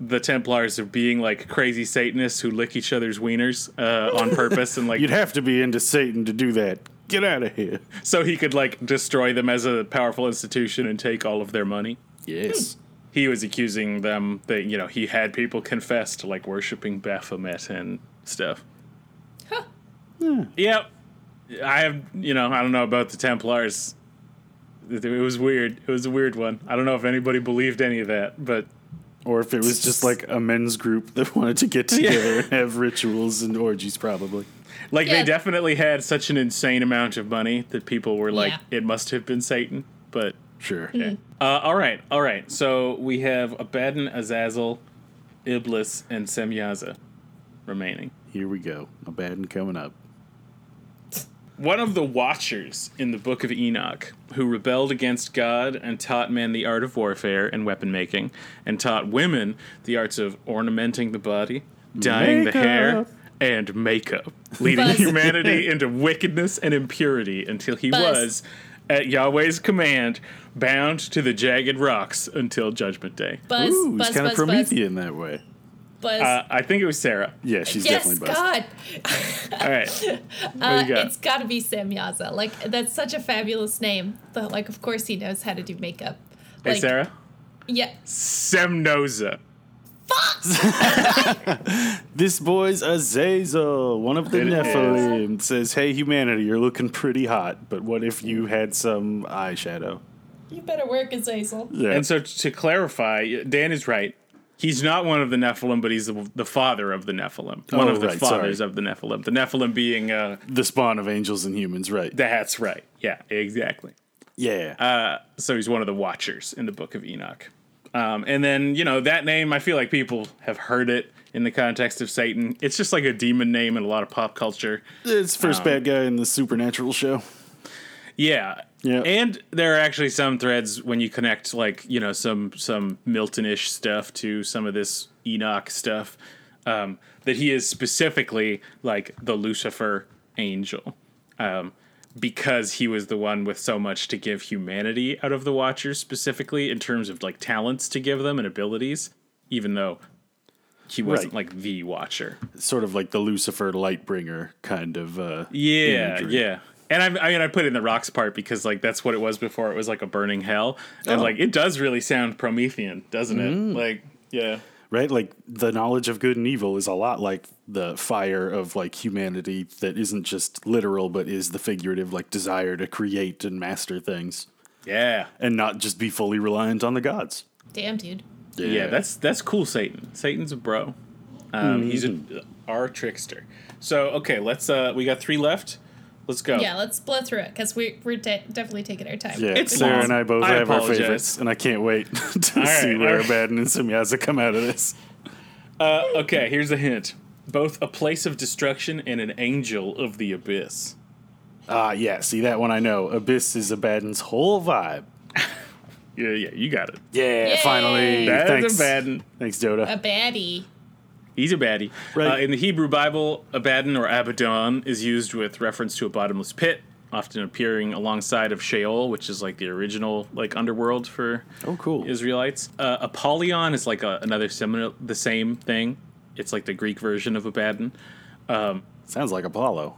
the Templars of being like crazy Satanists who lick each other's wieners uh, on purpose and like You'd have to be into Satan to do that. Get out of here. so he could like destroy them as a powerful institution and take all of their money. Yes. Hmm. He was accusing them that you know he had people confess to like worshiping Baphomet and stuff. Huh. Yep. I have, you know, I don't know about the Templars. it was weird. It was a weird one. I don't know if anybody believed any of that, but Or if it was just like a men's group that wanted to get together and have rituals and orgies, probably. Like Yeah. they definitely had such an insane amount of money that people were like, Yeah. it must have been Satan. But Sure. Hmm. uh, all right, all right. So we have Abaddon, Azazel, Iblis, and Semyaza remaining. Here we go. Abaddon coming up. One of the Watchers in the Book of Enoch, who rebelled against God and taught men the art of warfare and weapon making, and taught women the arts of ornamenting the body, dyeing the hair, Makeup. And makeup, leading Buzz. humanity into wickedness and impurity until he Buzz. was, at Yahweh's command, bound to the jagged rocks until Judgment Day. Buzz, Ooh, buzz, he's kind of buzz, buzz, Promethean that way. buzz. Uh, I think it was Sarah. Yeah, she's yes, definitely buzzed. God. All right. What uh, you got? It's got to be Semyaza. Like that's such a fabulous name. The, like, of course he knows how to do makeup. Hey, Like, Sarah? Yeah. Semnoza. This boy's Azazel, one of the It is. Nephilim. Says, "Hey, humanity, you're looking pretty hot, but what if you had some eyeshadow?" You better work, Azazel. Yeah. And so to clarify, Dan is right. He's not one of the Nephilim, but he's the, the father of the Nephilim. One Oh, of the right, fathers sorry. of the Nephilim. The Nephilim being, uh, the spawn of angels and humans, right? that's right. Yeah, exactly. yeah. Uh, so he's one of the Watchers in the Book of Enoch. Um, and then, you know, that name, I feel like people have heard it in the context of Satan. It's just like a demon name in a lot of pop culture. it's first bad guy in the supernatural show. Yeah. Yeah. And there are actually some threads when you connect like, you know, some some Miltonish stuff to some of this Enoch stuff. Um, that he is specifically like the Lucifer angel. Um, because he was the one with so much to give humanity out of the Watchers specifically in terms of like talents to give them and abilities, even though he wasn't Right. like the Watcher. Sort of like the Lucifer Lightbringer kind of. Uh, Yeah, imagery. yeah. And I, I mean, I put in the rocks part because like that's what it was before. It was like a burning hell, and Oh. like it does really sound Promethean, doesn't it? Like, yeah, right? Like the knowledge of good and evil is a lot like the fire of like humanity that isn't just literal, but is the figurative like desire to create and master things yeah, and not just be fully reliant on the gods. Damn, dude. yeah. That's that's cool. Satan, Satan's a bro. Um, He's a our trickster. So okay, let's. uh We got three left. Let's go. Yeah, let's blow through it because we, we're de- definitely taking our time. Yeah, It's Sarah long. and I both I have our favorites, and I can't wait to All see right, where all right. Abaddon and Semyaza come out of this. Uh, okay, here's a hint. Both a place of destruction and an angel of the abyss. Ah, yeah, see that one I know. Abyss is Abaddon's whole vibe. Yeah, yeah, you got it. Yeah, Yay. finally. That Thanks. is Abaddon. Thanks, Dota. A baddie. He's a baddie. Right. Uh, in the Hebrew Bible, Abaddon or Abaddon is used with reference to a bottomless pit, often appearing alongside of Sheol, which is like the original like underworld for oh, cool. Israelites. Uh, Apollyon is like a, another similar, the same thing. It's like the Greek version of Abaddon. Sounds like Apollo.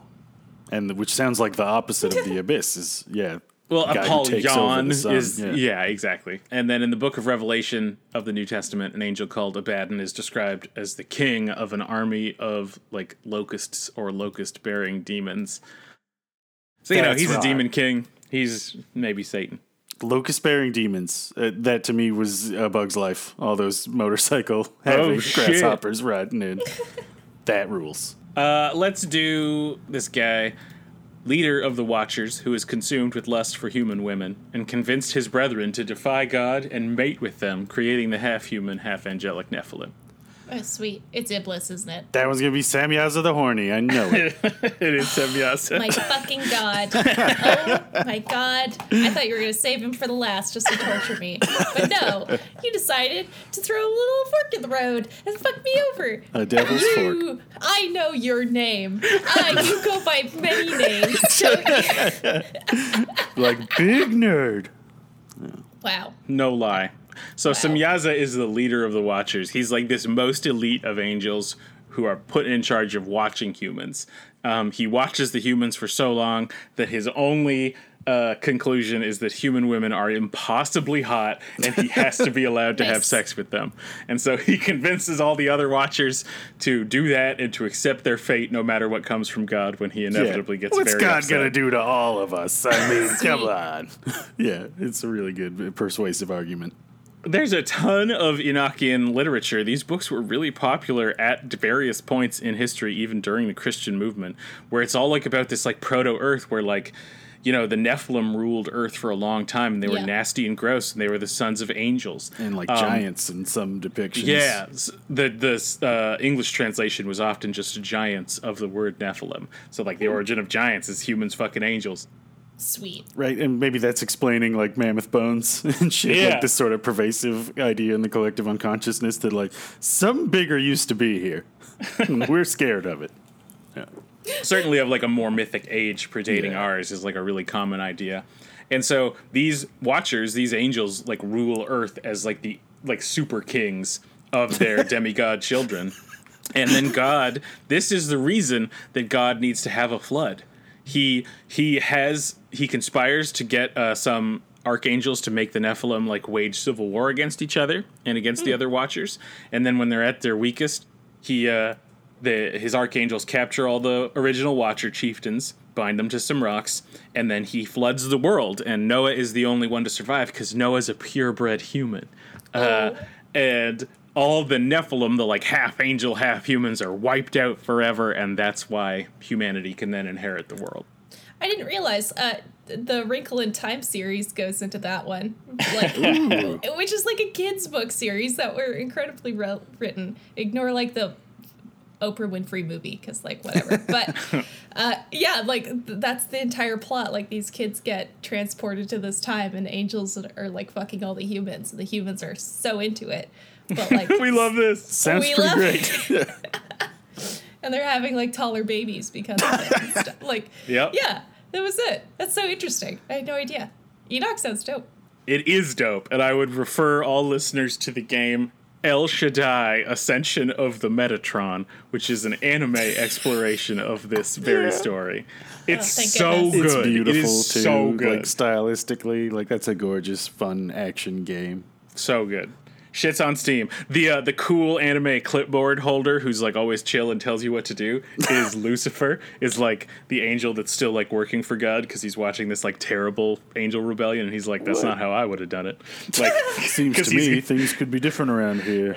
And which sounds like the opposite of the abyss is yeah. Well, the guy who takes over Apollyon is yeah. exactly. And then in the book of Revelation of the New Testament, an angel called Abaddon is described as the king of an army of like locusts or locust-bearing demons. So you know he's right. a demon king. He's maybe Satan. Locust bearing demons. Uh, that to me was a bug's life. All those motorcycle having Oh, grasshoppers riding in. that rules. Uh, let's do this guy, leader of the Watchers, who is consumed with lust for human women and convinced his brethren to defy God and mate with them, creating the half-human, half-angelic Nephilim. Oh, sweet. It's Iblis, isn't it? That one's gonna be Samyaza the Horny. I know it. it is Samyaza. My fucking god. Oh my god. I thought you were going to save him for the last just to torture me. But no, you decided to throw a little fork in the road and fuck me over. A devil's fork. I know your name. I, you go by many names. don't? Like big nerd. wow. No lie. So Samyaza is the leader of the Watchers. He's like this most elite of angels who are put in charge of watching humans. Um, he watches the humans for so long that his only uh, conclusion is that human women are impossibly hot and he has to be allowed to have sex with them. And so he convinces all the other watchers to do that and to accept their fate no matter what comes from God when he inevitably gets What's very God upset. gonna do to all of us? I mean, come on. yeah, it's a really good persuasive argument. There's a ton of Enochian literature. These books were really popular at various points in history, even during the Christian movement, where it's all like about this like proto Earth, where like, you know, the Nephilim ruled Earth for a long time, and they were nasty and gross, and they were the sons of angels. And like Um, giants in some depictions. Yeah, the the uh, English translation was often just giants of the word Nephilim. So like the origin of giants is humans fucking angels. Sweet. Right, and maybe that's explaining like mammoth bones and shit, Yeah. like this sort of pervasive idea in the collective unconsciousness that like something bigger used to be here. We're scared of it. Yeah. Certainly of like a more mythic age predating Yeah. ours is like a really common idea and so these watchers these angels like rule earth as like the like super kings of their demigod children and then god this is the reason that god needs to have a flood he he has he conspires to get uh, some archangels to make the nephilim like wage civil war against each other and against the other watchers. And then when they're at their weakest he uh the his archangels capture all the original watcher chieftains bind them to some rocks and then he floods the world. And noah is the only one to survive because noah's a purebred human. Uh, and all the nephilim the like half angel half humans are wiped out forever and that's why humanity can then inherit the world I didn't realize uh, the Wrinkle in Time series goes into that one, like, which is like a kids book series that were incredibly well written. Ignore like the Oprah Winfrey movie because like whatever. But uh, yeah, like th- that's the entire plot. Like these kids get transported to this time, and angels are like fucking all the humans, and the humans are so into it. But like we love this Sounds We pretty love great. and they're having like taller babies because of it. and stuff. Like, Yep. yeah, that was it. That's so interesting. I had no idea. Enoch sounds dope. It is dope, and I would refer all listeners to the game El Shaddai Ascension of the Metatron, which is an anime exploration of this very story. Oh, it's thank so goodness. good. It's beautiful is too. so good. Like stylistically, like that's a gorgeous, fun action game. so good. Shit's on Steam. The uh, the cool anime clipboard holder who's like always chill and tells you what to do is Lucifer. Is like the angel that's still like working for God because he's watching this like terrible angel rebellion and he's like, that's not how I would have done it. Like seems to me things could be different around here.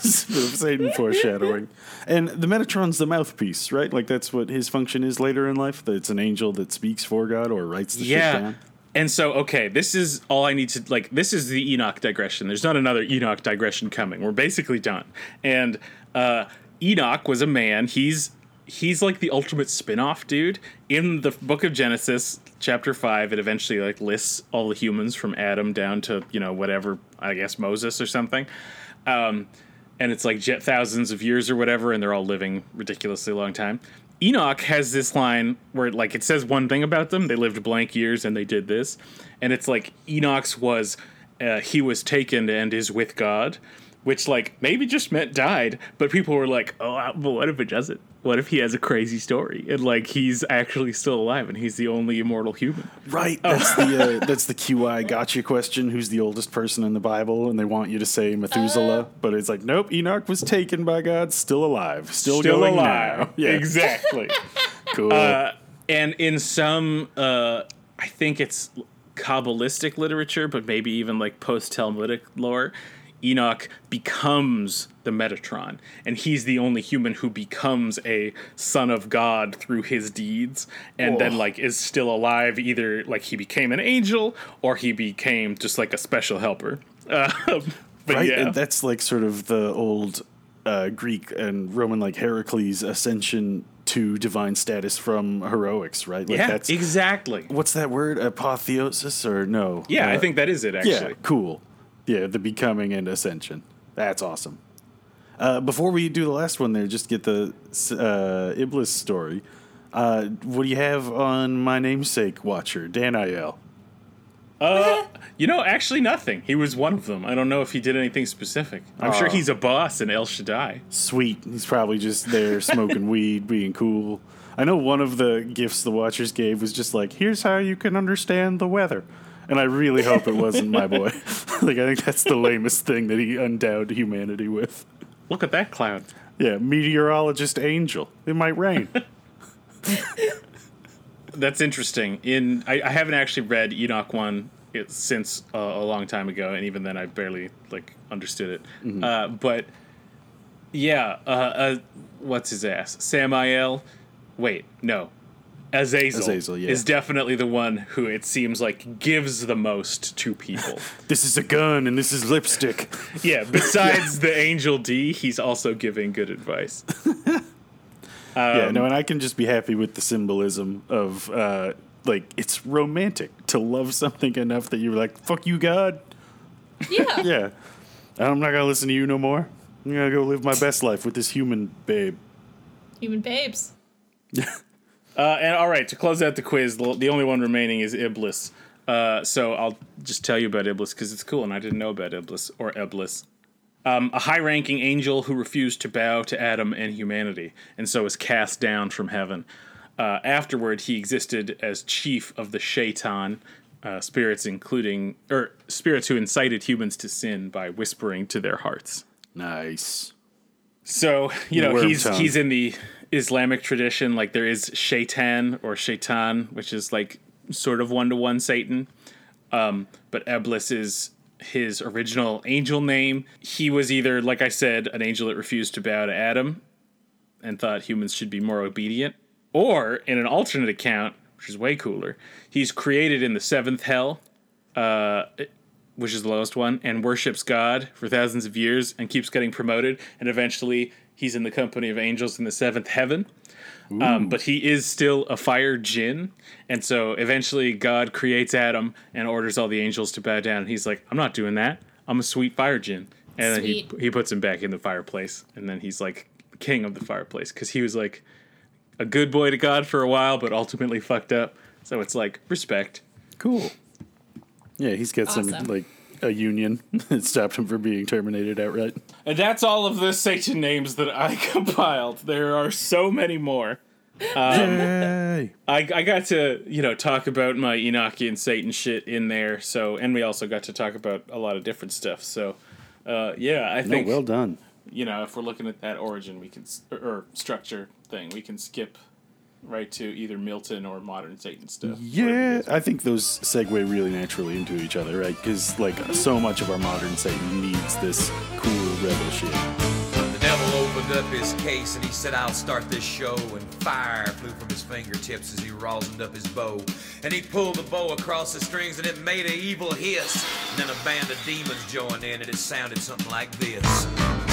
Satan foreshadowing. And the Metatron's the mouthpiece, right? Like that's what his function is later in life. That it's an angel that speaks for God or writes the shit down. And so, okay, this is all I need to like. This is the Enoch digression. There's not another Enoch digression coming. We're basically done. And uh, Enoch was a man. He's he's like the ultimate spin-off dude in the book of Genesis, chapter five. It eventually like lists all the humans from Adam down to you know whatever I guess Moses or something. Um, and it's like jet thousands of years or whatever, and they're all living ridiculously long time. Enoch has this line where like it says one thing about them: they lived blank years and they did this, and it's like Enoch's was uh, he was taken and is with God, which like maybe just meant died, but people were like, oh, uh, but what if it doesn't? What if he has a crazy story and like he's actually still alive and he's the only immortal human? Right. That's the uh, that's the QI gotcha question. Who's the oldest person in the Bible? And they want you to say Methuselah, but it's like, nope. Enoch was taken by God, still alive, still, going now. Yeah, exactly. cool. Uh, and in some, uh, I think it's Kabbalistic literature, but maybe even like post Talmudic lore, Enoch becomes the Metatron, and he's the only human who becomes a son of God through his deeds, and then like is still alive. Either like he became an angel, or he became just like a special helper. Uh, but right. yeah, And that's like sort of the old uh, Greek and Roman like Heracles ascension to divine status from heroics, right? Like yeah, that's exactly. what's that word? Apotheosis or no? Yeah, I Uh, think that is it Actually, Yeah, actually. cool. Yeah, the becoming and ascension. That's awesome. Uh, before we do the last one, there, just get the uh, Iblis story. Uh, what do you have on my namesake watcher, Dan Iel? Uh, you know, actually nothing. He was one of them. I don't know if he did anything specific. I'm sure he's a boss in El Shaddai. Sweet. He's probably just there smoking weed, being cool. I know one of the gifts the Watchers gave was just like, here's how you can understand the weather. And I really hope it wasn't my boy. like, I think that's the lamest thing that he endowed humanity with. Look at that cloud. Yeah, meteorologist angel. It might rain. That's interesting. In I, I haven't actually read Enoch one it, since uh, a long time ago, and even then I barely like understood it. Mm-hmm. Uh, but yeah, uh, uh, what's his ass? Samael. Wait, no. Azazel, Azazel, yeah. is definitely the one who it seems like gives the most to people. this is a gun and this is lipstick. yeah, besides the angel D, he's also giving good advice. yeah, Um, no, and I can just be happy with the symbolism of, uh, like, it's romantic to love something enough that you're like, fuck you, God. Yeah. Yeah. I'm not going to listen to you no more. I'm going to go live my best life with this human babe. Human babes. Uh, and all right, to close out the quiz, the, the only one remaining is Iblis. Uh, so I'll just tell you about Iblis because it's cool, and I didn't know about Iblis or Eblis. Um, a high-ranking angel who refused to bow to Adam and humanity, and so was cast down from heaven. Uh, afterward, he existed as chief of the Shaitan, uh, spirits including or spirits who incited humans to sin by whispering to their hearts. Nice. So you know Worm he's tongue. he's in the Islamic tradition. Like there is Shaitan or Shaitan, which is like sort of one to one Satan. Um, but Eblis is his original angel name. He was either, like I said, an angel that refused to bow to Adam and thought humans should be more obedient, or in an alternate account, which is way cooler, he's created in the seventh hell, uh, which is the lowest one, and worships God for thousands of years and keeps getting promoted, and eventually he's in the company of angels in the seventh heaven. Um, but he is still a fire jinn, and so eventually God creates Adam and orders all the angels to bow down. And he's like, "I'm not doing that. I'm a sweet fire jinn." And then he he puts him back in the fireplace, and then he's like king of the fireplace because he was like a good boy to God for a while, but ultimately fucked up. So it's like respect. Cool. Yeah, he's got some, like, a union that stopped him from being terminated outright. And that's all of the Satan names that I compiled. There are so many more. Yay! I, I got to you know talk about my Enochian Satan shit in there. So and we also got to talk about a lot of different stuff. So uh, yeah, I No, think well done. you know if we're looking at that origin, we can or, or structure thing, we can skip right to either Milton or modern Satan stuff. Yeah, I think those segue really naturally into each other, right? Because like so much of our modern Satan needs this cool rebel shit. The devil opened up his case and he said, I'll start this show. And fire flew from his fingertips as he rosined up his bow. And he pulled the bow across the strings and it made an evil hiss. And then a band of demons joined in and it sounded something like this.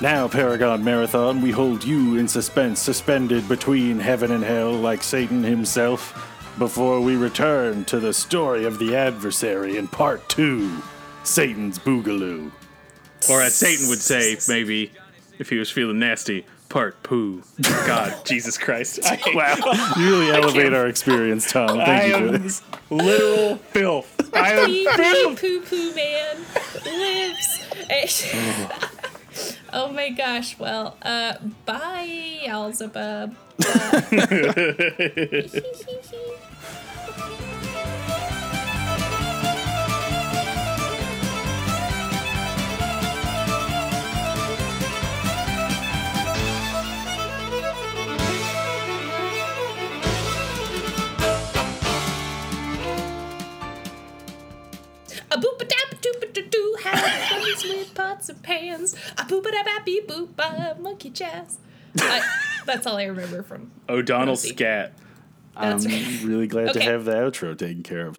Now, Paragon Marathon, we hold you in suspense, suspended between heaven and hell, like Satan himself, before we return to the story of the adversary in part two Satan's Boogaloo. Or as Satan would say, maybe if he was feeling nasty, part poo. God, Jesus Christ. I, Wow, you really elevate our experience, Tom. Thank I you for am this. literal filth. I am Pee filth. poo poo man lives. oh my gosh. Well, uh, bye, Alzabub. A have bunnies with pots and pans. A boop a dap a beep boop a monkey jazz. I, that's all I remember from O'Donnell Rosie. scat. I'm That's really glad to have the outro taken care of.